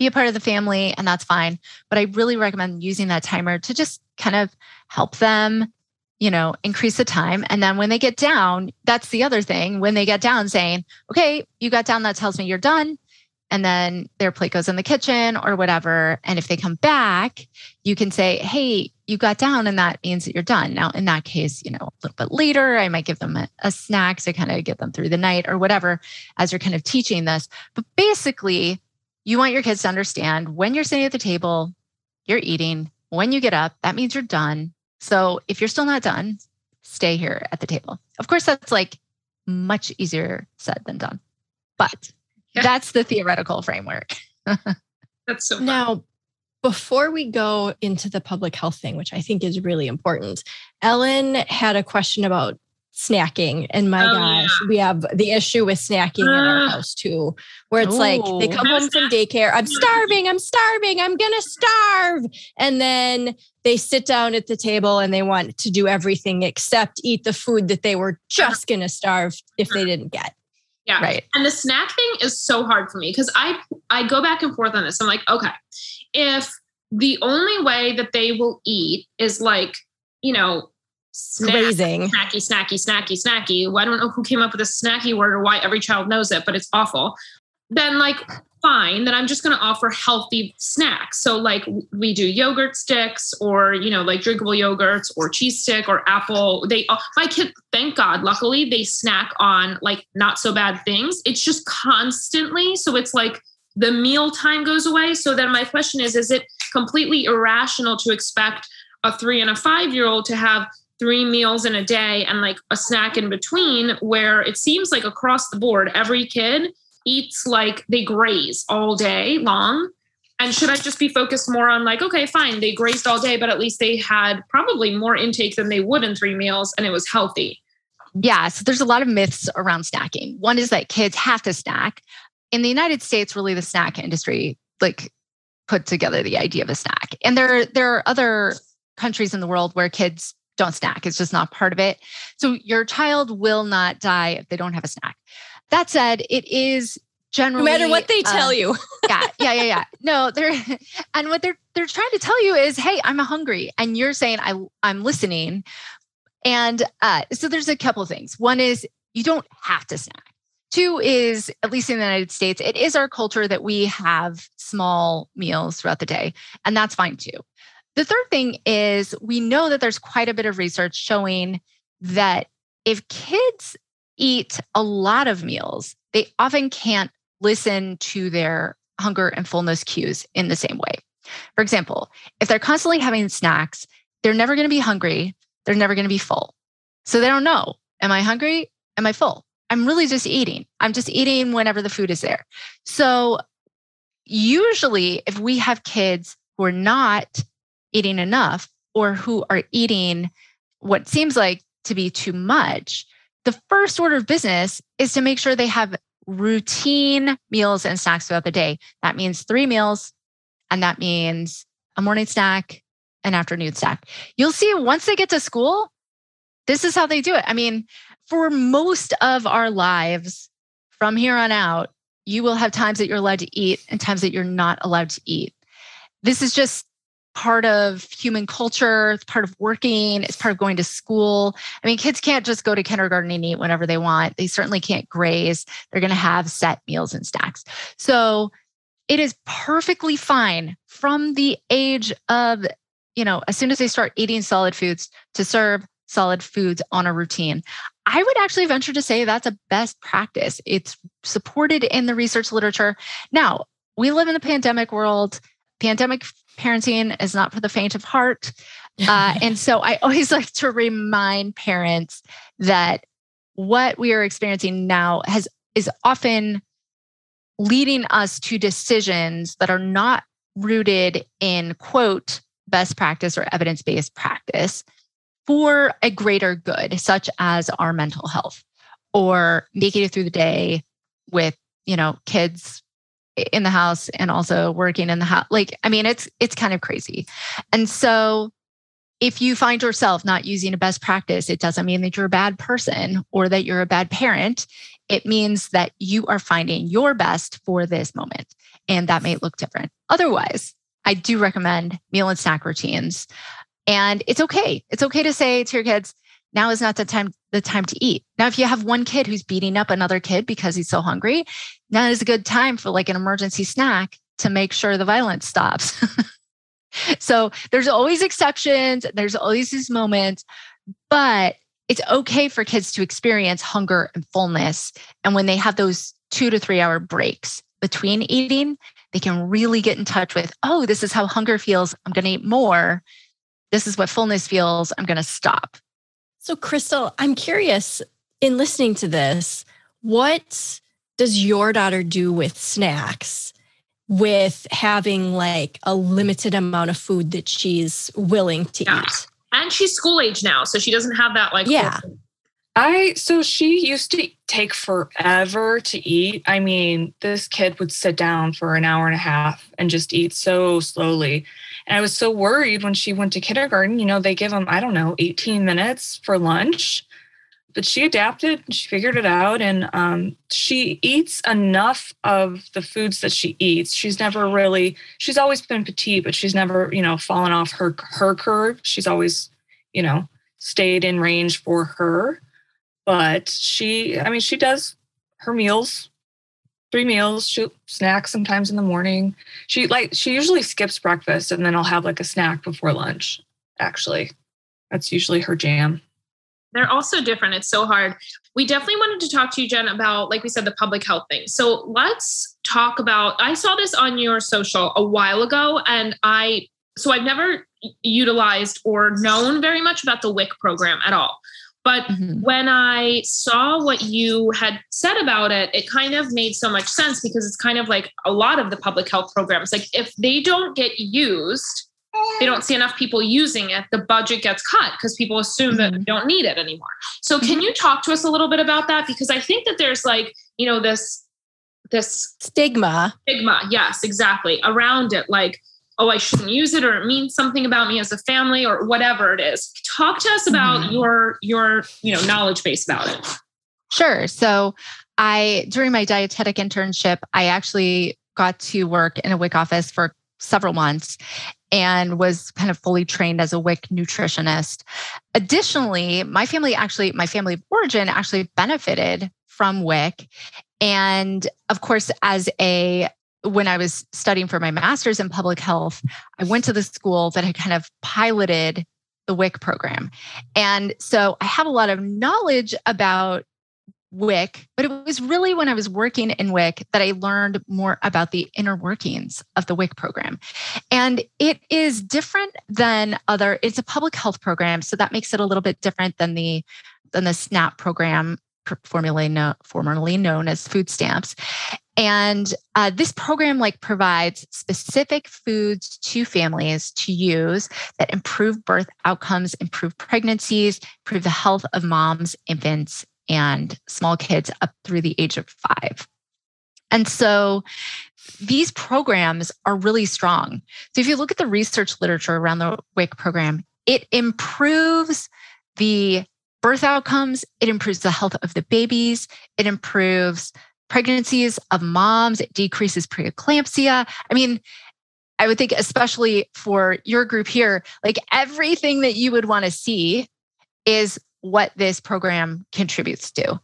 be a part of the family and that's fine. But I really recommend using that timer to just kind of help them, you know, increase the time. And then when they get down, that's the other thing. When they get down, saying, okay, you got down, that tells me you're done. And then their plate goes in the kitchen or whatever. And if they come back, you can say, hey, you got down, and that means that you're done. Now, in that case, you know, a little bit later, I might give them a, a snack to kind of get them through the night or whatever as you're kind of teaching this. But basically, you want your kids to understand when you're sitting at the table, you're eating. When you get up, that means you're done. So if you're still not done, stay here at the table. Of course, that's like much easier said than done, but yeah. that's the theoretical framework. that's so fun. now. Before we go into the public health thing, which I think is really important, Ellen had a question about snacking. And my oh, gosh, yeah. we have the issue with snacking uh, in our house too, where it's like they come home from daycare. I'm starving. I'm starving. I'm going to starve. And then they sit down at the table and they want to do everything except eat the food that they were just going to starve if they didn't get. Yeah. Right. And the snack thing is so hard for me because I I go back and forth on this. I'm like, okay, if the only way that they will eat is like, you know, snack, grazing. Snacky, snacky, snacky, snacky. Well, I don't know who came up with a snacky word or why every child knows it, but it's awful. Then, like, fine, then I'm just going to offer healthy snacks. So, like, we do yogurt sticks or, you know, like drinkable yogurts or cheese stick or apple. They, my kid, thank God, luckily they snack on like not so bad things. It's just constantly. So, it's like, the meal time goes away. So then my question is, is it completely irrational to expect a three and a five year old to have three meals in a day and like a snack in between where it seems like across the board every kid eats like they graze all day long. And should i just be focused more on like okay fine they grazed all day but at least they had probably more intake than they would in three meals and it was healthy. Yeah so there's a lot of myths around snacking. One is that kids have to snack. In the united states really the snack industry like put together the idea of a snack. And there there are other countries in the world where kids don't snack. It's just not part of it. So your child will not die if they don't have a snack. That said, it is generally no matter what they tell uh, you. yeah, yeah, yeah, yeah. No, they're and what they're they're trying to tell you is, hey, I'm hungry, and you're saying I I'm listening. And uh, so there's a couple of things. One is you don't have to snack. Two is, at least in the United States, it is our culture that we have small meals throughout the day, and that's fine too. The third thing is we know that there's quite a bit of research showing that if kids eat a lot of meals, they often can't listen to their hunger and fullness cues in the same way. For example, if they're constantly having snacks, they're never going to be hungry. They're never going to be full. So they don't know, am I hungry? Am I full? I'm really just eating. I'm just eating whenever the food is there. So usually if we have kids who are not eating enough or who are eating what seems like to be too much, the first order of business is to make sure they have routine meals and snacks throughout the day. That means three meals, and that means a morning snack, an afternoon snack. You'll see once they get to school, this is how they do it. I mean, for most of our lives from here on out, you will have times that you're allowed to eat and times that you're not allowed to eat. This is just part of human culture. It's part of working. It's part of going to school. I mean, kids can't just go to kindergarten and eat whenever they want. They certainly can't graze. They're going to have set meals and snacks. So it is perfectly fine from the age of, you know, as soon as they start eating solid foods to serve solid foods on a routine. I would actually venture to say that's a best practice. It's supported in the research literature. Now, we live in the pandemic world. Pandemic parenting is not for the faint of heart. Uh, and so I always like to remind parents that what we are experiencing now has is often leading us to decisions that are not rooted in quote best practice or evidence-based practice for a greater good such as our mental health or making it through the day with you know kids in the house and also working in the house. Like, I mean, it's it's kind of crazy. And so if you find yourself not using a best practice, it doesn't mean that you're a bad person or that you're a bad parent. It means that you are finding your best for this moment. And that may look different. Otherwise, I do recommend meal and snack routines. And it's okay. It's okay to say to your kids, now is not the time the time to eat. Now, if you have one kid who's beating up another kid because he's so hungry, now is a good time for like an emergency snack to make sure the violence stops. so there's always exceptions, there's always these moments, but it's okay for kids to experience hunger and fullness. And when they have those two to three hour breaks between eating, they can really get in touch with, oh, this is how hunger feels. I'm going to eat more. This is what fullness feels. I'm going to stop. So, Crystal, I'm curious in listening to this, what does your daughter do with snacks? With having like a limited amount of food that she's willing to yeah. eat. And she's school age now, so she doesn't have that like yeah. I so she used to take forever to eat. I mean, this kid would sit down for an hour and a half and just eat so slowly. And I was so worried when she went to kindergarten. You know, they give them, I don't know, 18 minutes for lunch. But she adapted she figured it out. And um, she eats enough of the foods that she eats. She's never really, she's always been petite, but she's never, you know, fallen off her, her curve. She's always, you know, stayed in range for her. But she, I mean, she does her meals three meals, she snacks sometimes in the morning. She like she usually skips breakfast and then I'll have like a snack before lunch. Actually, that's usually her jam. They're also different. It's so hard. We definitely wanted to talk to you, Jen, about like we said, the public health thing. So let's talk about. I saw this on your social a while ago, and I so I've never utilized or known very much about the WIC program at all. But mm-hmm. when I saw what you had said about it, it kind of made so much sense because it's kind of like a lot of the public health programs. Like if they don't get used, they don't see enough people using it, the budget gets cut because people assume mm-hmm. that they don't need it anymore. So can mm-hmm. you talk to us a little bit about that? Because I think that there's like, you know, this this stigma. Stigma, yes, exactly. Around it. Like, oh, I shouldn't use it or it means something about me as a family or whatever it is. Talk to us about mm-hmm. your your, you know, knowledge base about it. Sure. So I during my dietetic internship, I actually got to work in a WIC office for several months and was kind of fully trained as a WIC nutritionist. Additionally, my family actually, my family of origin actually benefited from WIC. And of course, as a when I was studying for my master's in public health, I went to the school that had kind of piloted the WIC program. And so I have a lot of knowledge about WIC, but it was really when I was working in WIC that I learned more about the inner workings of the WIC program. And it is different than other, it's a public health program. So that makes it a little bit different than the than the SNAP program, formerly, formerly known as food stamps. And uh, this program like provides specific foods to families to use that improve birth outcomes, improve pregnancies, improve the health of moms, infants, and small kids up through the age of five. And so these programs are really strong. So if you look at the research literature around the WIC program, it improves the birth outcomes, it improves the health of the babies, it improves pregnancies of moms, it decreases preeclampsia. I mean, I would think, especially for your group here, like everything that you would want to see is what this program contributes to.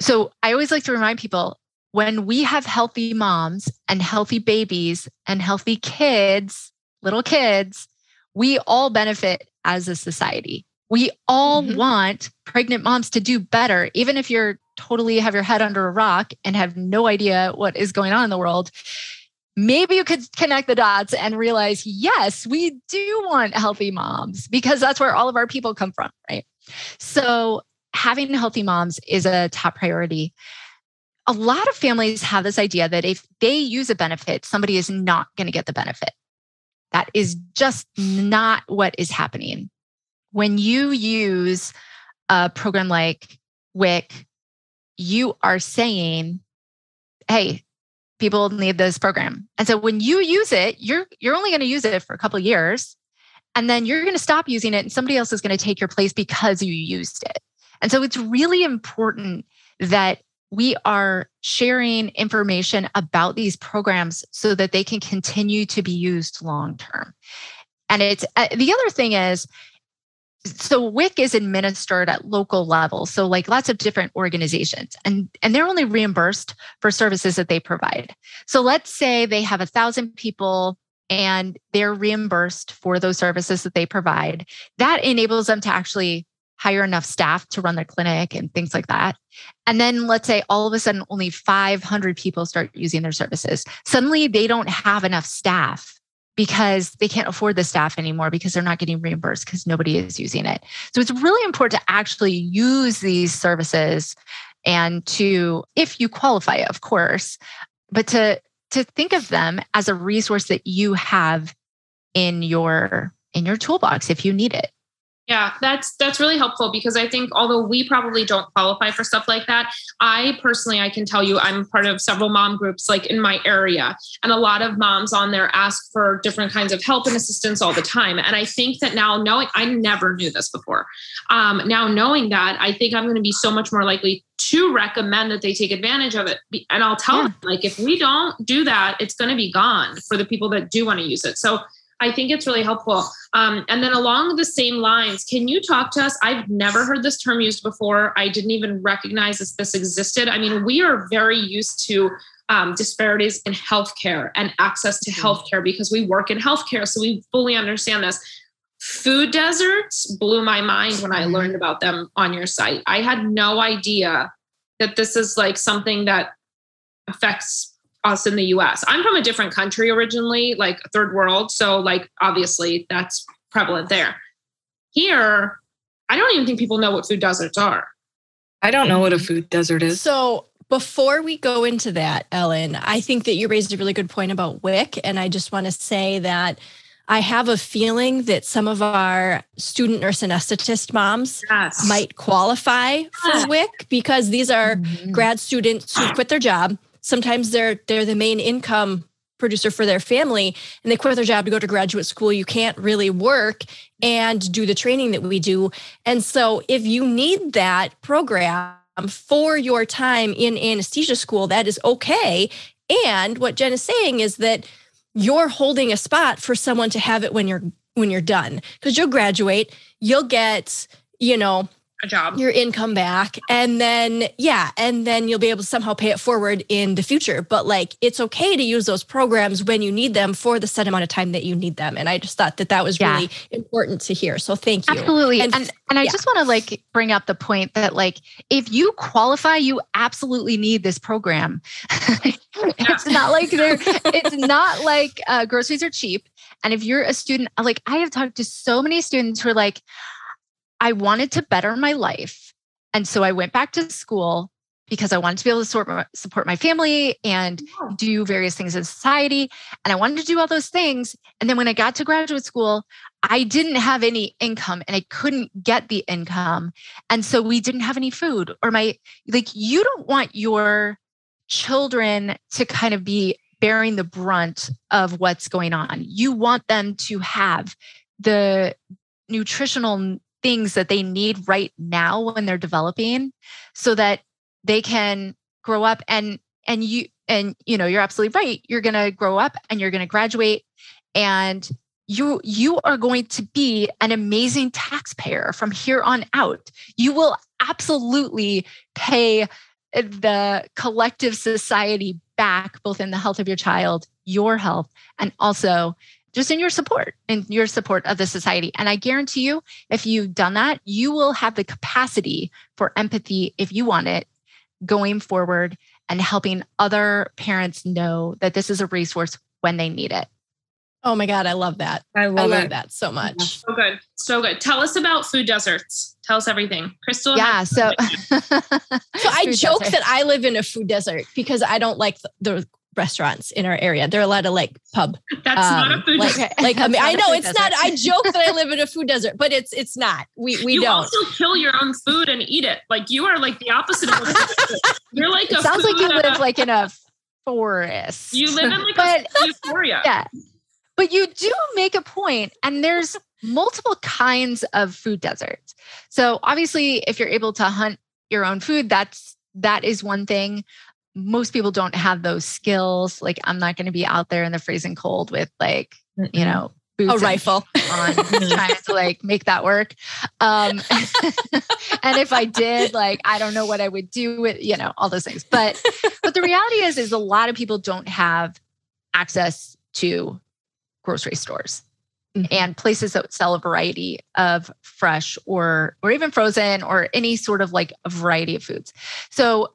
So I always like to remind people when we have healthy moms and healthy babies and healthy kids, little kids, we all benefit as a society. We all mm-hmm. want pregnant moms to do better, even if you're totally have your head under a rock and have no idea what is going on in the world. Maybe you could connect the dots and realize, yes, we do want healthy moms because that's where all of our people come from, right? So, having healthy moms is a top priority. A lot of families have this idea that if they use a benefit, somebody is not going to get the benefit. That is just not what is happening. When you use a program like WIC, you are saying, hey, people need this program. And so when you use it, you're you're only going to use it for a couple years and then you're going to stop using it and somebody else is going to take your place because you used it. And so it's really important that we are sharing information about these programs so that they can continue to be used long term. And it's uh, the other thing is so WIC is administered at local level so like lots of different organizations and and they're only reimbursed for services that they provide so let's say they have a thousand people and they're reimbursed for those services that they provide. That enables them to actually hire enough staff to run their clinic and things like that. And then let's say all of a sudden only 500 people start using their services. Suddenly they don't have enough staff because they can't afford the staff anymore because they're not getting reimbursed because nobody is using it. So it's really important to actually use these services and to, if you qualify, of course, but to to think of them as a resource that you have in your in your toolbox if you need it. Yeah, that's that's really helpful because I think although we probably don't qualify for stuff like that, I personally I can tell you I'm part of several mom groups like in my area and a lot of moms on there ask for different kinds of help and assistance all the time. And I think that now knowing I never knew this before. Um, now knowing that, I think I'm going to be so much more likely to recommend that they take advantage of it. And I'll tell yeah. them like if we don't do that, it's going to be gone for the people that do want to use it. So I think it's really helpful. Um, and then along the same lines, can you talk to us? I've never heard this term used before. I didn't even recognize that this existed. I mean, we are very used to um, disparities in healthcare and access to mm-hmm. healthcare because we work in healthcare, so we fully understand this. Food deserts blew my mind when I mm-hmm. learned about them on your site. I had no idea that this is like something that affects us in the US. I'm from a different country originally, like third world. So, like, obviously, that's prevalent there. Here, I don't even think people know what food deserts are. I don't know what a food desert is. So, before we go into that, Ellen, I think that you raised a really good point about WIC. And I just want to say that I have a feeling that some of our student nurse anesthetist moms yes. might qualify for WIC because these are mm-hmm. grad students who quit their job sometimes they're they're the main income producer for their family and they quit their job to go to graduate school. You can't really work and do the training that we do. And so if you need that program for your time in anesthesia school that is okay. And what jen is saying is that you're holding a spot for someone to have it when you're when you're done. Because you'll graduate you'll get you know a job. your income back and then yeah and then you'll be able to somehow pay it forward in the future but like it's okay to use those programs when you need them for the set amount of time that you need them and i just thought that that was Yeah. really important to hear so thank you Absolutely. And- And and, I yeah. just want to like bring up the point that like if you qualify, you absolutely need this program. it's not like they're it's not like uh, groceries are cheap. And if you're a student, like I have talked to so many students who are like, I wanted to better my life. And so I went back to school because I wanted to be able to sort my, support my family and do various things in society. And I wanted to do all those things. And then when I got to graduate school, I didn't have any income and I couldn't get the income. And so we didn't have any food or my, like, you don't want your children to kind of be bearing the brunt of what's going on. You want them to have the nutritional things that they need right now when they're developing so that they can grow up and and you and you know you're absolutely right. You're going to grow up and you're going to graduate and you you are going to be an amazing taxpayer from here on out. You will absolutely pay the collective society back both in the health of your child your health and also just in your support in your support of the society and i guarantee you if you've done that you will have the capacity for empathy if you want it going forward and helping other parents know that this is a resource when they need it oh my god i love that I i love, love that so much So good. So good. Tell us about food deserts. Tell us everything. Crystal. yeah so so i joke desert. that i live in a food desert because i don't like the, the restaurants in our area they're a lot of like pub That's not a um, food like, desert. like I, mean, I know food it's not. I joke that I live in a food desert, but it's it's not. We we you don't. also kill your own food and eat it. Like you are like the opposite of a food. You're like it a sounds like you live uh, like in a forest you live in like but a euphoria. yeah but you do make a point and there's multiple kinds of food deserts so obviously if you're able to hunt your own food that's that is one thing most people don't have those skills like i'm not going to be out there in the freezing cold with like you know a rifle. on trying to like make that work. Um, and if I did, like, I don't know what I would do with, you know, all those things. But, but the reality is, is a lot of people don't have access to grocery stores Mhm. and places that sell a variety of fresh or, or even frozen or any sort of like a variety of foods. So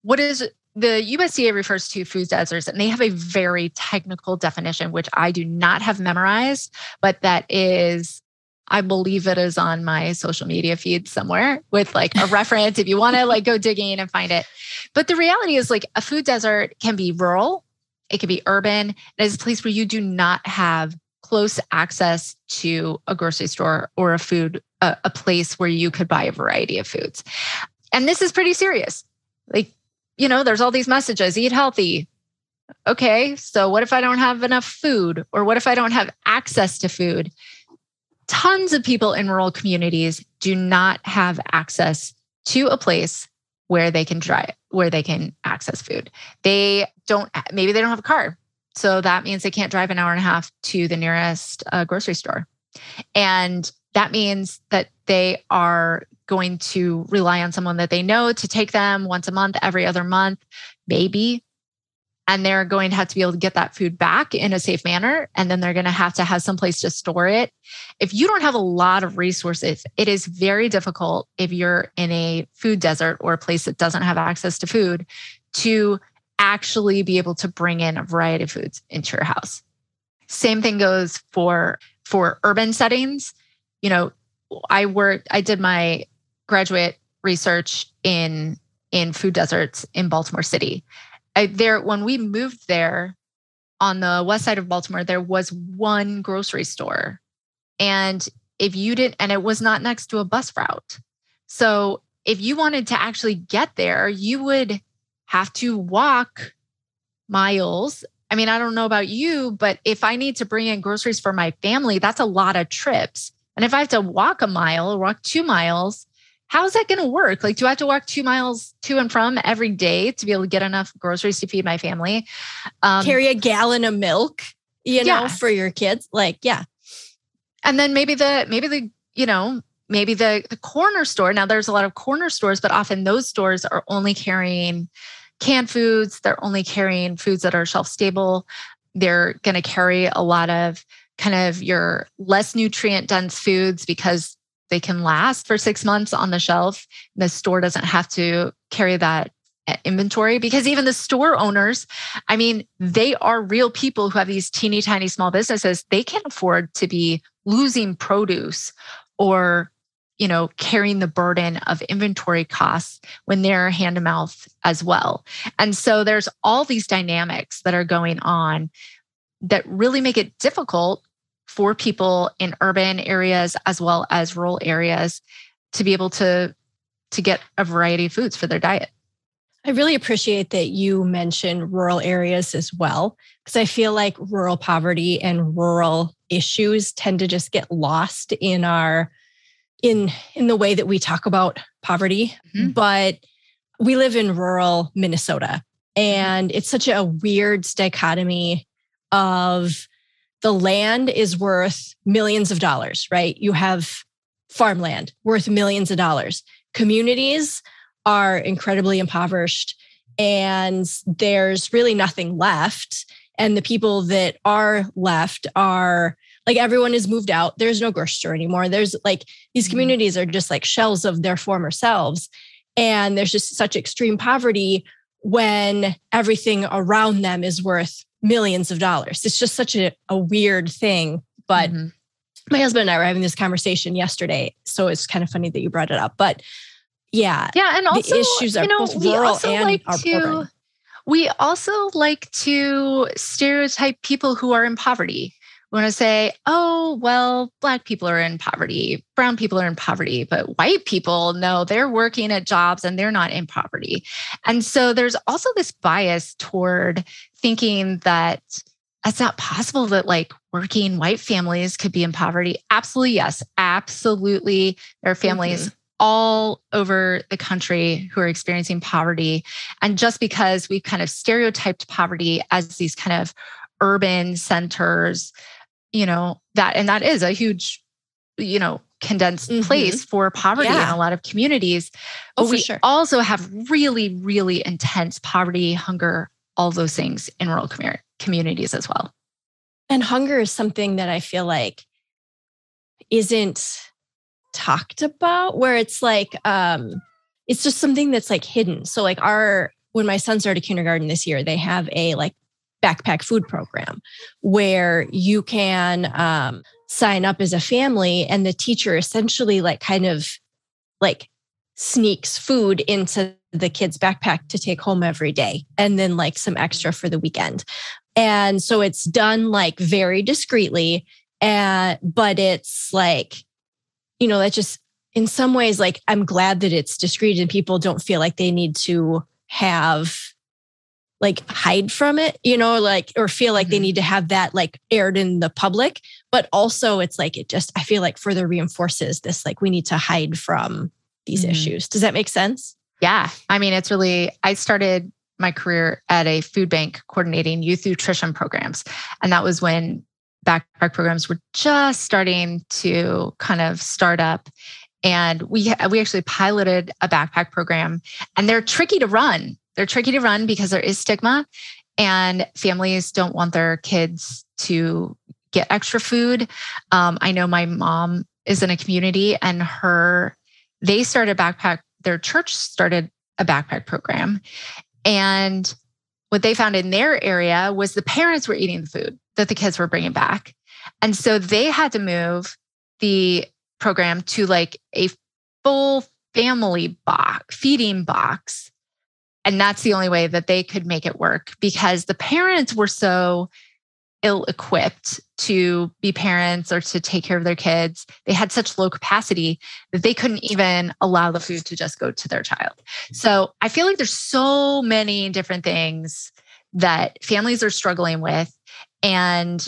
what is the USDA refers to food deserts and they have a very technical definition, which I do not have memorized, but that is, I believe it is on my social media feed somewhere with like a reference if you want to like go digging and find it. But the reality is like a food desert can be rural, it can be urban. It is a place where you do not have close access to a grocery store or a food, a, a place where you could buy a variety of foods. And this is pretty serious. Like you know, there's all these messages eat healthy. Okay, so what if I don't have enough food? Or what if I don't have access to food? Tons of people in rural communities do not have access to a place where they can try where they can access food. They don't maybe they don't have a car. So that means they can't drive an hour and a half to the nearest uh, grocery store. And that means that they are going to rely on someone that they know to take them once a month, every other month, maybe. And they're going to have to be able to get that food back in a safe manner. And then they're going to have to have some place to store it. If you don't have a lot of resources, it is very difficult if you're in a food desert or a place that doesn't have access to food to actually be able to bring in a variety of foods into your house. Same thing goes for for urban settings. You know, I worked I did my graduate research in in food deserts in Baltimore City. I, there when we moved there on the west side of Baltimore there was one grocery store. And if you didn't and it was not next to a bus route. So if you wanted to actually get there, you would have to walk miles. I mean, I don't know about you, but if I need to bring in groceries for my family, that's a lot of trips. And if I have to walk a mile walk two miles, how's that going to work? Like, do I have to walk two miles to and from every day to be able to get enough groceries to feed my family? Um, Carry a gallon of milk, you know, Yeah. for your kids. Like, yeah. and then maybe the maybe the you know maybe the, the corner store. Now, there's a lot of corner stores, but often those stores are only carrying canned foods. They're only carrying foods that are shelf stable. They're going to carry a lot of kind of your less nutrient dense foods because they can last for six months on the shelf. The store doesn't have to carry that uh, inventory because even the store owners, I mean, they are real people who have these teeny tiny small businesses. They can't afford to be losing produce or you know carrying the burden of inventory costs when they're hand to mouth as well and so there's all these dynamics that are going on that really make it difficult for people in urban areas as well as rural areas to be able to to get a variety of foods for their diet. I really appreciate that you mentioned rural areas as well because I feel like rural poverty and rural issues tend to just get lost in our in in the way that we talk about poverty mm-hmm. but we live in rural Minnesota and it's such a weird dichotomy of the land is worth millions of dollars, right? You have farmland worth millions of dollars. Communities are incredibly impoverished and there's really nothing left. And the people that are left are like everyone has moved out. There's no grocery store anymore. There's like these mm-hmm. communities are just like shells of their former selves. And there's just such extreme poverty when everything around them is worth millions of dollars. It's just such a, a weird thing. But mm-hmm. my husband and I were having this conversation yesterday. So it's kind of funny that you brought it up. But yeah. Yeah. And also, the issues are you know, both rural and like to, urban. We also like to stereotype people who are in poverty. We want to say, oh, well, Black people are in poverty, Brown people are in poverty, but white people, no, they're working at jobs and they're not in poverty. And so there's also this bias toward thinking that it's not possible that like working white families could be in poverty. Absolutely, yes. Absolutely. There are families. Mm-hmm. All over the country who are experiencing poverty. And just because we've kind of stereotyped poverty as these kind of urban centers you know that and that is a huge you know condensed mm-hmm. place for poverty yeah. in a lot of communities but oh, we sure. also have really really intense poverty hunger all those things in rural com- communities as well. And hunger is something that i feel like isn't talked about where it's like um it's just something that's like hidden. So like our when my son started kindergarten this year they have a like backpack food program where you can um, sign up as a family and the teacher essentially like kind of like sneaks food into the kid's backpack to take home every day and then like some extra for the weekend and so it's done like very discreetly and but it's like you know that just in some ways like i'm glad that it's discreet and people don't feel like they need to have like hide from it, you know, like or feel like mm-hmm. they need to have that like aired in the public. But also it's like it just I feel like further reinforces this like we need to hide from these mm-hmm. issues. Does that make sense? Yeah. I mean, it's really I started my career at a food bank coordinating youth nutrition programs. And that was when backpack programs were just starting to kind of start up and we we actually piloted a backpack program and they're tricky to run they're tricky to run because there is stigma and families don't want their kids to get extra food. Um, I know my mom is in a community and her, they started backpack, their church started a backpack program. And what they found in their area was the parents were eating the food that the kids were bringing back. And so they had to move the program to like a full family box, feeding box and that's the only way that they could make it work because the parents were so ill equipped to be parents or to take care of their kids. They had such low capacity that they couldn't even allow the food to just go to their child. Mm-hmm. So I feel like there's so many different things that families are struggling with. And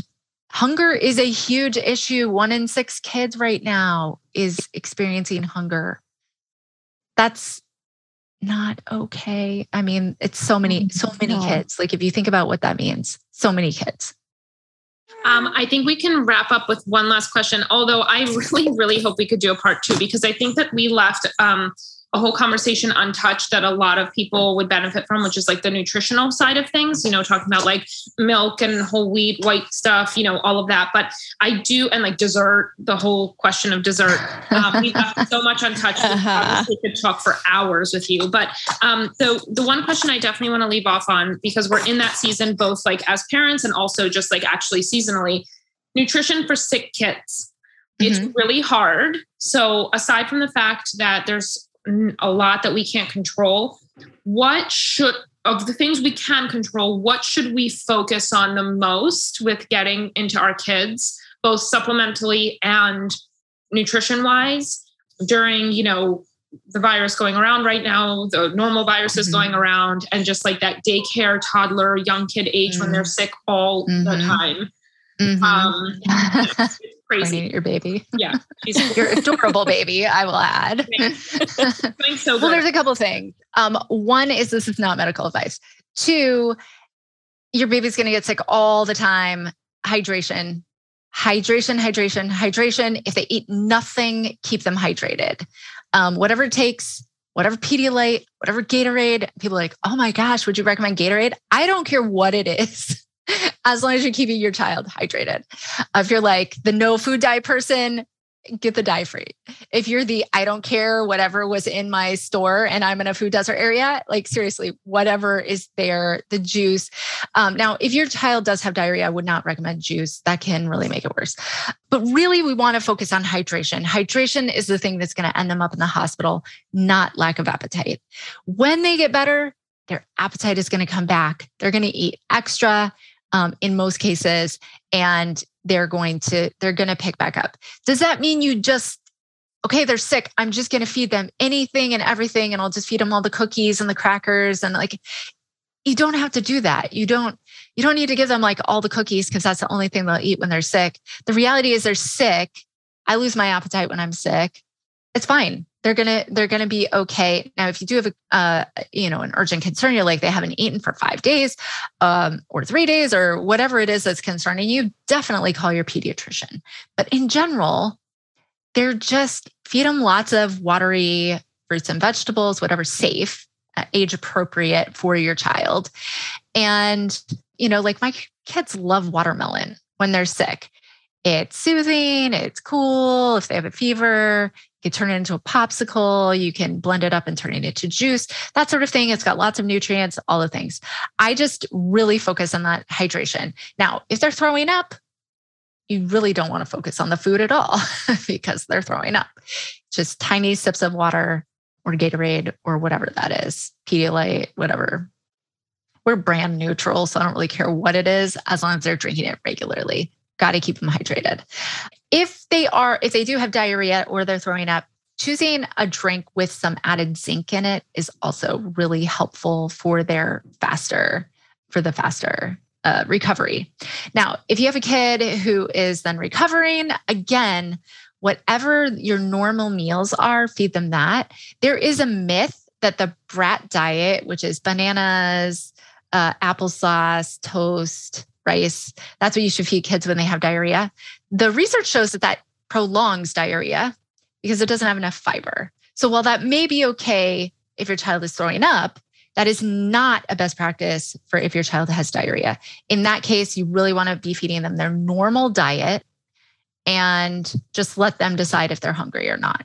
hunger is a huge issue. One in six kids right now is experiencing hunger. That's not okay. I mean, it's so many, mm-hmm. so many no. kids. Like if you think about what that means, so many kids. Um, I think we can wrap up with one last question. Although I really, really hope we could do a part two because I think that we left um, a whole conversation untouched that a lot of people would benefit from, which is like the nutritional side of things, you know, talking about like milk and whole wheat, white stuff, you know, all of that. But I do, and like dessert, the whole question of dessert. Um, we left so much untouched. Uh-huh. We could talk for hours with you. But um, the, the one question I definitely want to leave off on, because we're in that season, both like as parents and also just like actually seasonally, nutrition for sick kids. It's really hard. So, aside from the fact that there's a lot that we can't control. What should of the things we can control, what should we focus on the most with getting into our kids, both supplementally and nutrition wise during, you know, the virus going around right now, the normal virus is Mhm. going around, and just like that daycare, toddler, young kid age when they're sick all the Mhm. time. Mhm. Um, crazy. Your baby. Yeah. She's Your adorable baby, I will add. so well, there's a couple things. Um, one is this is not medical advice. Two, your baby's going to get sick all the time. Hydration, hydration, hydration, hydration. If they eat nothing, keep them hydrated. Um, whatever it takes, whatever Pedialyte, whatever Gatorade. People are like, oh my gosh, would you recommend Gatorade? I don't care what it is. As long as you're keeping your child hydrated. If you're like the no food dye person, get the dye free if you're the I don't care whatever was in my store and I'm in a food desert area, like seriously, whatever is there, the juice. Um, now, if your child does have diarrhea, I would not recommend juice. That can really make it worse. But really, we want to focus on hydration. Hydration is the thing that's going to end them up in the hospital, not lack of appetite. When they get better, their appetite is going to come back. They're going to eat extra um, in most cases, and they're going to they're going to pick back up. Does that mean you just okay, they're sick. I'm just going to feed them anything and everything. And I'll just feed them all the cookies and the crackers. And like, you don't have to do that. You don't, you don't need to give them like all the cookies because that's the only thing they'll eat when they're sick. The reality is they're sick. I lose my appetite when I'm sick. It's fine. They're gonna they're gonna be okay. Now, if you do have a uh, you know an urgent concern, you're like they haven't eaten for five days, um, or three days, or whatever it is that's concerning you, definitely call your pediatrician. But in general, they're just feed them lots of watery fruits and vegetables, whatever's safe, uh, age appropriate for your child. And, you know, like my kids love watermelon when they're sick. It's soothing, it's cool. If they have a fever, you can turn it into a popsicle. You can blend it up and turn it into juice, that sort of thing. It's got lots of nutrients, all the things. I just really focus on that hydration. Now, if they're throwing up, you really don't want to focus on the food at all because they're throwing up. Just tiny sips of water or Gatorade or whatever that is, Pedialyte, whatever. We're brand neutral, so I don't really care what it is as long as they're drinking it regularly. Got to keep them hydrated. If they are, if they do have diarrhea or they're throwing up, choosing a drink with some added zinc in it is also really helpful for their faster, for the faster uh, recovery. Now, if you have a kid who is then recovering, again, whatever your normal meals are, feed them that. There is a myth that the brat diet, which is bananas, uh, applesauce, toast, rice, that's what you should feed kids when they have diarrhea. The research shows that that prolongs diarrhea because it doesn't have enough fiber. So while that may be okay if your child is throwing up, that is not a best practice for if your child has diarrhea. In that case, you really want to be feeding them their normal diet and just let them decide if they're hungry or not.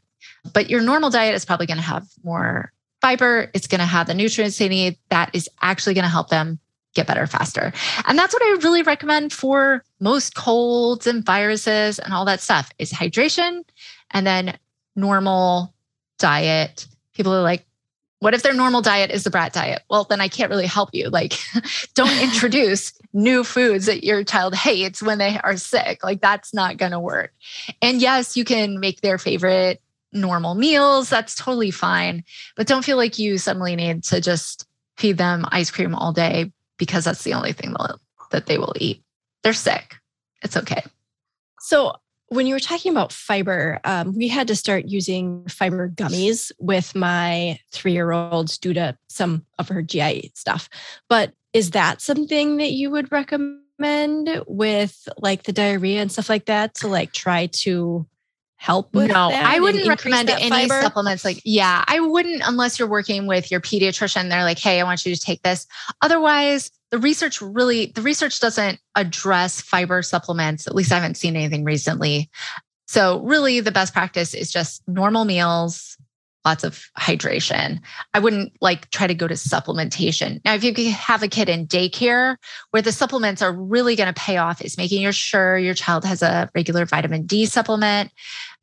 But your normal diet is probably going to have more fiber, it's going to have the nutrients they need. That is actually going to help them get better faster. And that's what I really recommend for most colds and viruses and all that stuff is hydration and then normal diet. People are like, what if their normal diet is the brat diet? Well, then I can't really help you. Like, don't introduce new foods that your child hates when they are sick. Like, that's not going to work. And yes, you can make their favorite normal meals. That's totally fine. But don't feel like you suddenly need to just feed them ice cream all day because that's the only thing that they will eat. They're sick. It's okay. So, when you were talking about fiber, um, we had to start using fiber gummies with my three year old due to some of her GI stuff. But is that something that you would recommend with like the diarrhea and stuff like that to like try to help with no, I wouldn't recommend any fiber? supplements. Like, yeah, I wouldn't unless you're working with your pediatrician. They're like, hey, I want you to take this. Otherwise, the research really, the research doesn't address fiber supplements. At least I haven't seen anything recently. So, really, the best practice is just normal meals, lots of hydration. I wouldn't like try to go to supplementation. Now, if you have a kid in daycare where the supplements are really going to pay off, is making sure your child has a regular vitamin D supplement,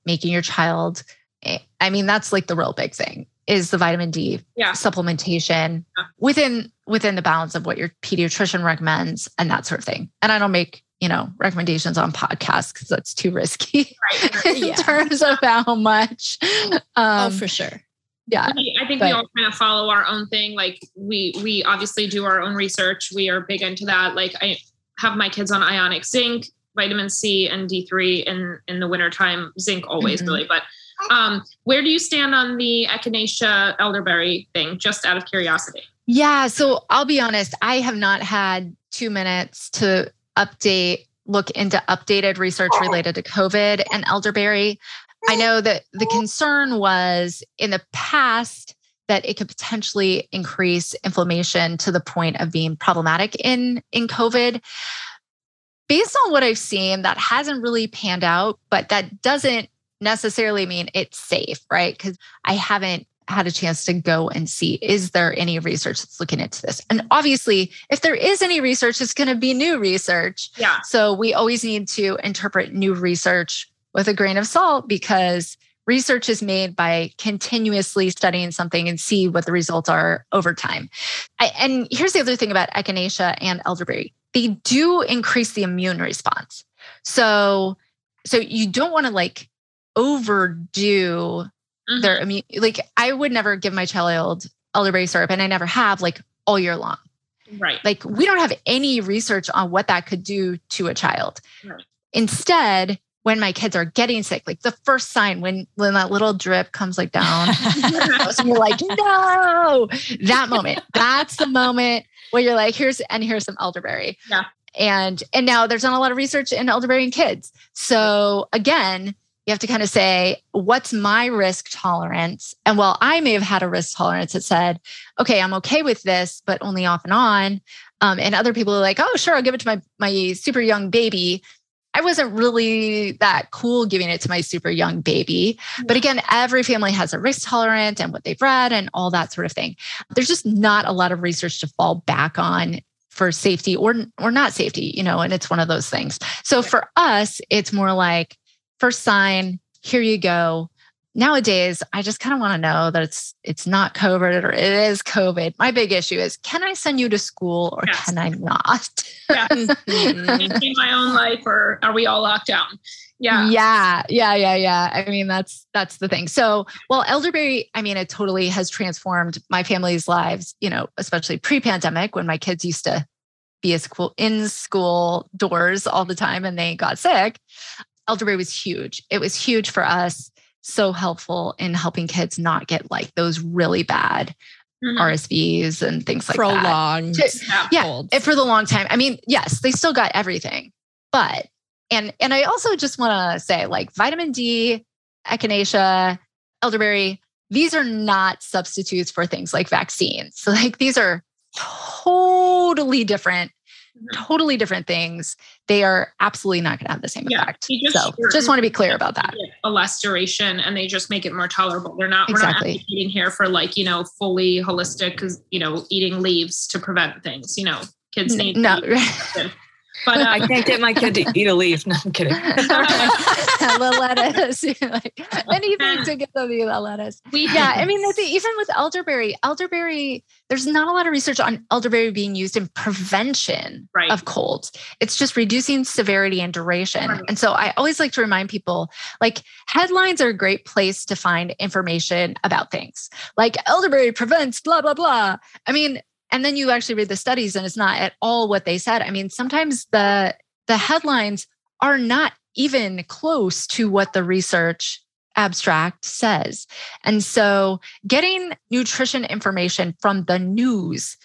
making your child, eh, I mean, that's like the real big thing is the vitamin D Yeah. supplementation Yeah. within within the balance of what your pediatrician recommends and that sort of thing. And I don't make you know recommendations on podcasts because that's too risky Right. in Yeah. terms of how much. oh, Um, for sure. yeah, I think we all kind of follow our own thing. Like we we obviously do our own research. We are big into that. Like I have my kids on ionic zinc, vitamin C, and D3 in in the wintertime. Zinc always Mhm. really, but um, where do you stand on the echinacea elderberry thing? Just out of curiosity. Yeah. So I'll be honest, I have not had two minutes to update, look into updated research related to COVID and elderberry. I know that the concern was in the past that it could potentially increase inflammation to the point of being problematic in, in COVID. Based on what I've seen, that hasn't really panned out, but that doesn't necessarily mean it's safe, right? Because I haven't had a chance to go and see is there any research that's looking into this and obviously if there is any research it's going to be new research Yeah. so we always need to interpret new research with a grain of salt because research is made by continuously studying something and see what the results are over time I, and here's the other thing about echinacea and elderberry they do increase the immune response so so you don't want to like overdo Mhm. their immune like I would never give my child elderberry syrup and I never have like all year long. right. Like we don't have any research on what that could do to a child. Right. Instead, when my kids are getting sick, like the first sign when when that little drip comes like down, so you're like, no, that moment. That's the moment where you're like, here's and here's some elderberry. Yeah. And and now there's not a lot of research in elderberry in kids. So again, you have to kind of say, what's my risk tolerance? And while I may have had a risk tolerance that said, okay, I'm okay with this, but only off and on. Um, and other people are like, oh, sure, I'll give it to my my super young baby. I wasn't really that cool giving it to my super young baby. But again, every family has a risk tolerance and what they've read and all that sort of thing. There's just not a lot of research to fall back on for safety or or not safety, you know, and it's one of those things. So for us, it's more like first sign, here you go. Nowadays, I just kind of want to know that it's it's not COVID or it is COVID. My big issue is can I send you to school or Yes. can I not? Yeah. In my own life, or are we all locked down? Yeah. yeah yeah yeah yeah i mean that's that's the thing so well elderberry i mean it totally has transformed my family's lives you know especially pre-pandemic when my kids used to be a school in school doors all the time and they got sick elderberry was huge it was huge for us so helpful in helping kids not get like those really bad Mhm. rsvs and things like that Prolonged. Yeah. for the long time i mean yes they still got everything but and and i also just want to say like vitamin d echinacea elderberry these are not substitutes for things like vaccines so like these are totally different. Totally different things they are absolutely not going to have the same Yeah, effect just so just want to be clear about that a less duration and they just make it more tolerable. They're not we're Exactly. not advocating here for like, you know, fully holistic because you know, eating leaves to prevent things. You know, kids need no something. But uh, I can't get my kid to eat a leaf. No, I'm kidding. the lettuce. Like, anything to get them to eat the lettuce. We yeah i mean the even with elderberry elderberry there's not a lot of research on elderberry being used in prevention Right. of colds. It's just reducing severity and duration. Right. and so i always like to remind people like headlines are a great place to find information about things. Like elderberry prevents blah blah blah. I mean and then you actually read the studies and it's not at all what they said i mean sometimes the the headlines are not even close to what the research abstract says. And so getting nutrition information from the news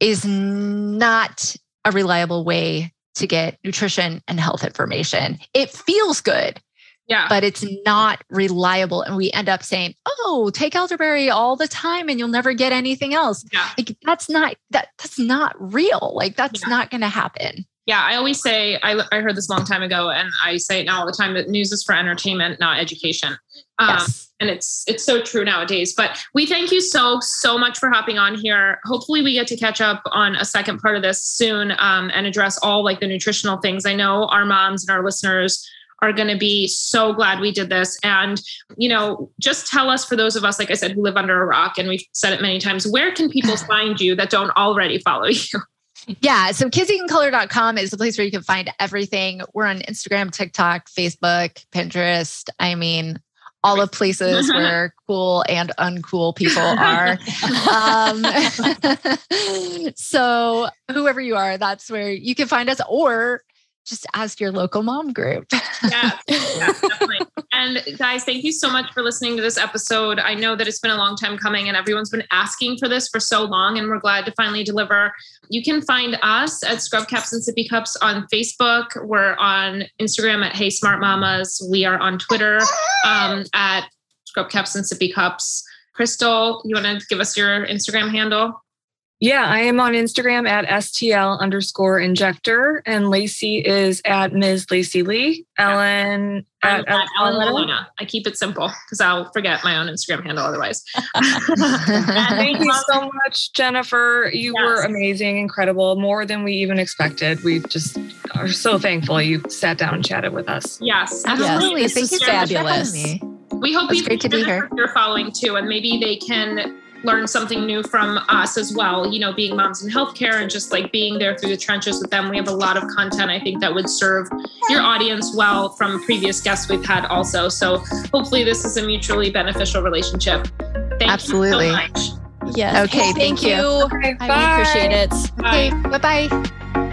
is not a reliable way to get nutrition and health information. It feels good, Yeah. but it's not reliable. And we end up saying, oh, take elderberry all the time and you'll never get anything else. Yeah. Like that's not that that's not real. Like that's Yeah. not gonna happen. Yeah, I always say I, I heard this a long time ago, and I say it now all the time that news is for entertainment, not education. Um, Yes. and it's it's so true nowadays. But we thank you so so much for hopping on here. Hopefully, we get to catch up on a second part of this soon um, and address all like the nutritional things. I know our moms and our listeners are going to be so glad we did this. And you know, just tell us for those of us, like I said, who live under a rock, and we've said it many times. Where can people find you that don't already follow you? Yeah. So kidseatingcolor.com is the place where you can find everything. We're on Instagram, TikTok, Facebook, Pinterest. I mean, all the places where cool and uncool people are. um, so, whoever you are, that's where you can find us, or just ask your local mom group. yeah, yeah, definitely. And guys, thank you so much for listening to this episode. I know that it's been a long time coming and everyone's been asking for this for so long, and we're glad to finally deliver. You can find us at Scrub Caps and Sippy Cups on Facebook. We're on Instagram at Hey Smart Mamas. We are on Twitter um, at Scrub Caps and Sippy Cups. Crystal, you want to give us your Instagram handle? Yeah, I am on Instagram at STL underscore injector, and Lacey is at Ms. Lacey Lee. Ellen I'm at, at Ellen Ellen. I keep it simple because I'll forget my own Instagram handle otherwise. Thank you so much, Jennifer. You were amazing, incredible, more than we even expected. We just are so thankful you sat down and chatted with us. Yes, Absolutely. This Thank is you so for much having fun. me. We hope It's people great to be here. You're following too, and maybe they can learn something new from us as well. You know, being moms in healthcare and just like being there through the trenches with them. We have a lot of content I think that would serve your audience well from previous guests we've had also. So hopefully this is a mutually beneficial relationship. Thank Absolutely. you so much. Yes. Okay, thank you. Okay, I really appreciate it. Okay, bye bye.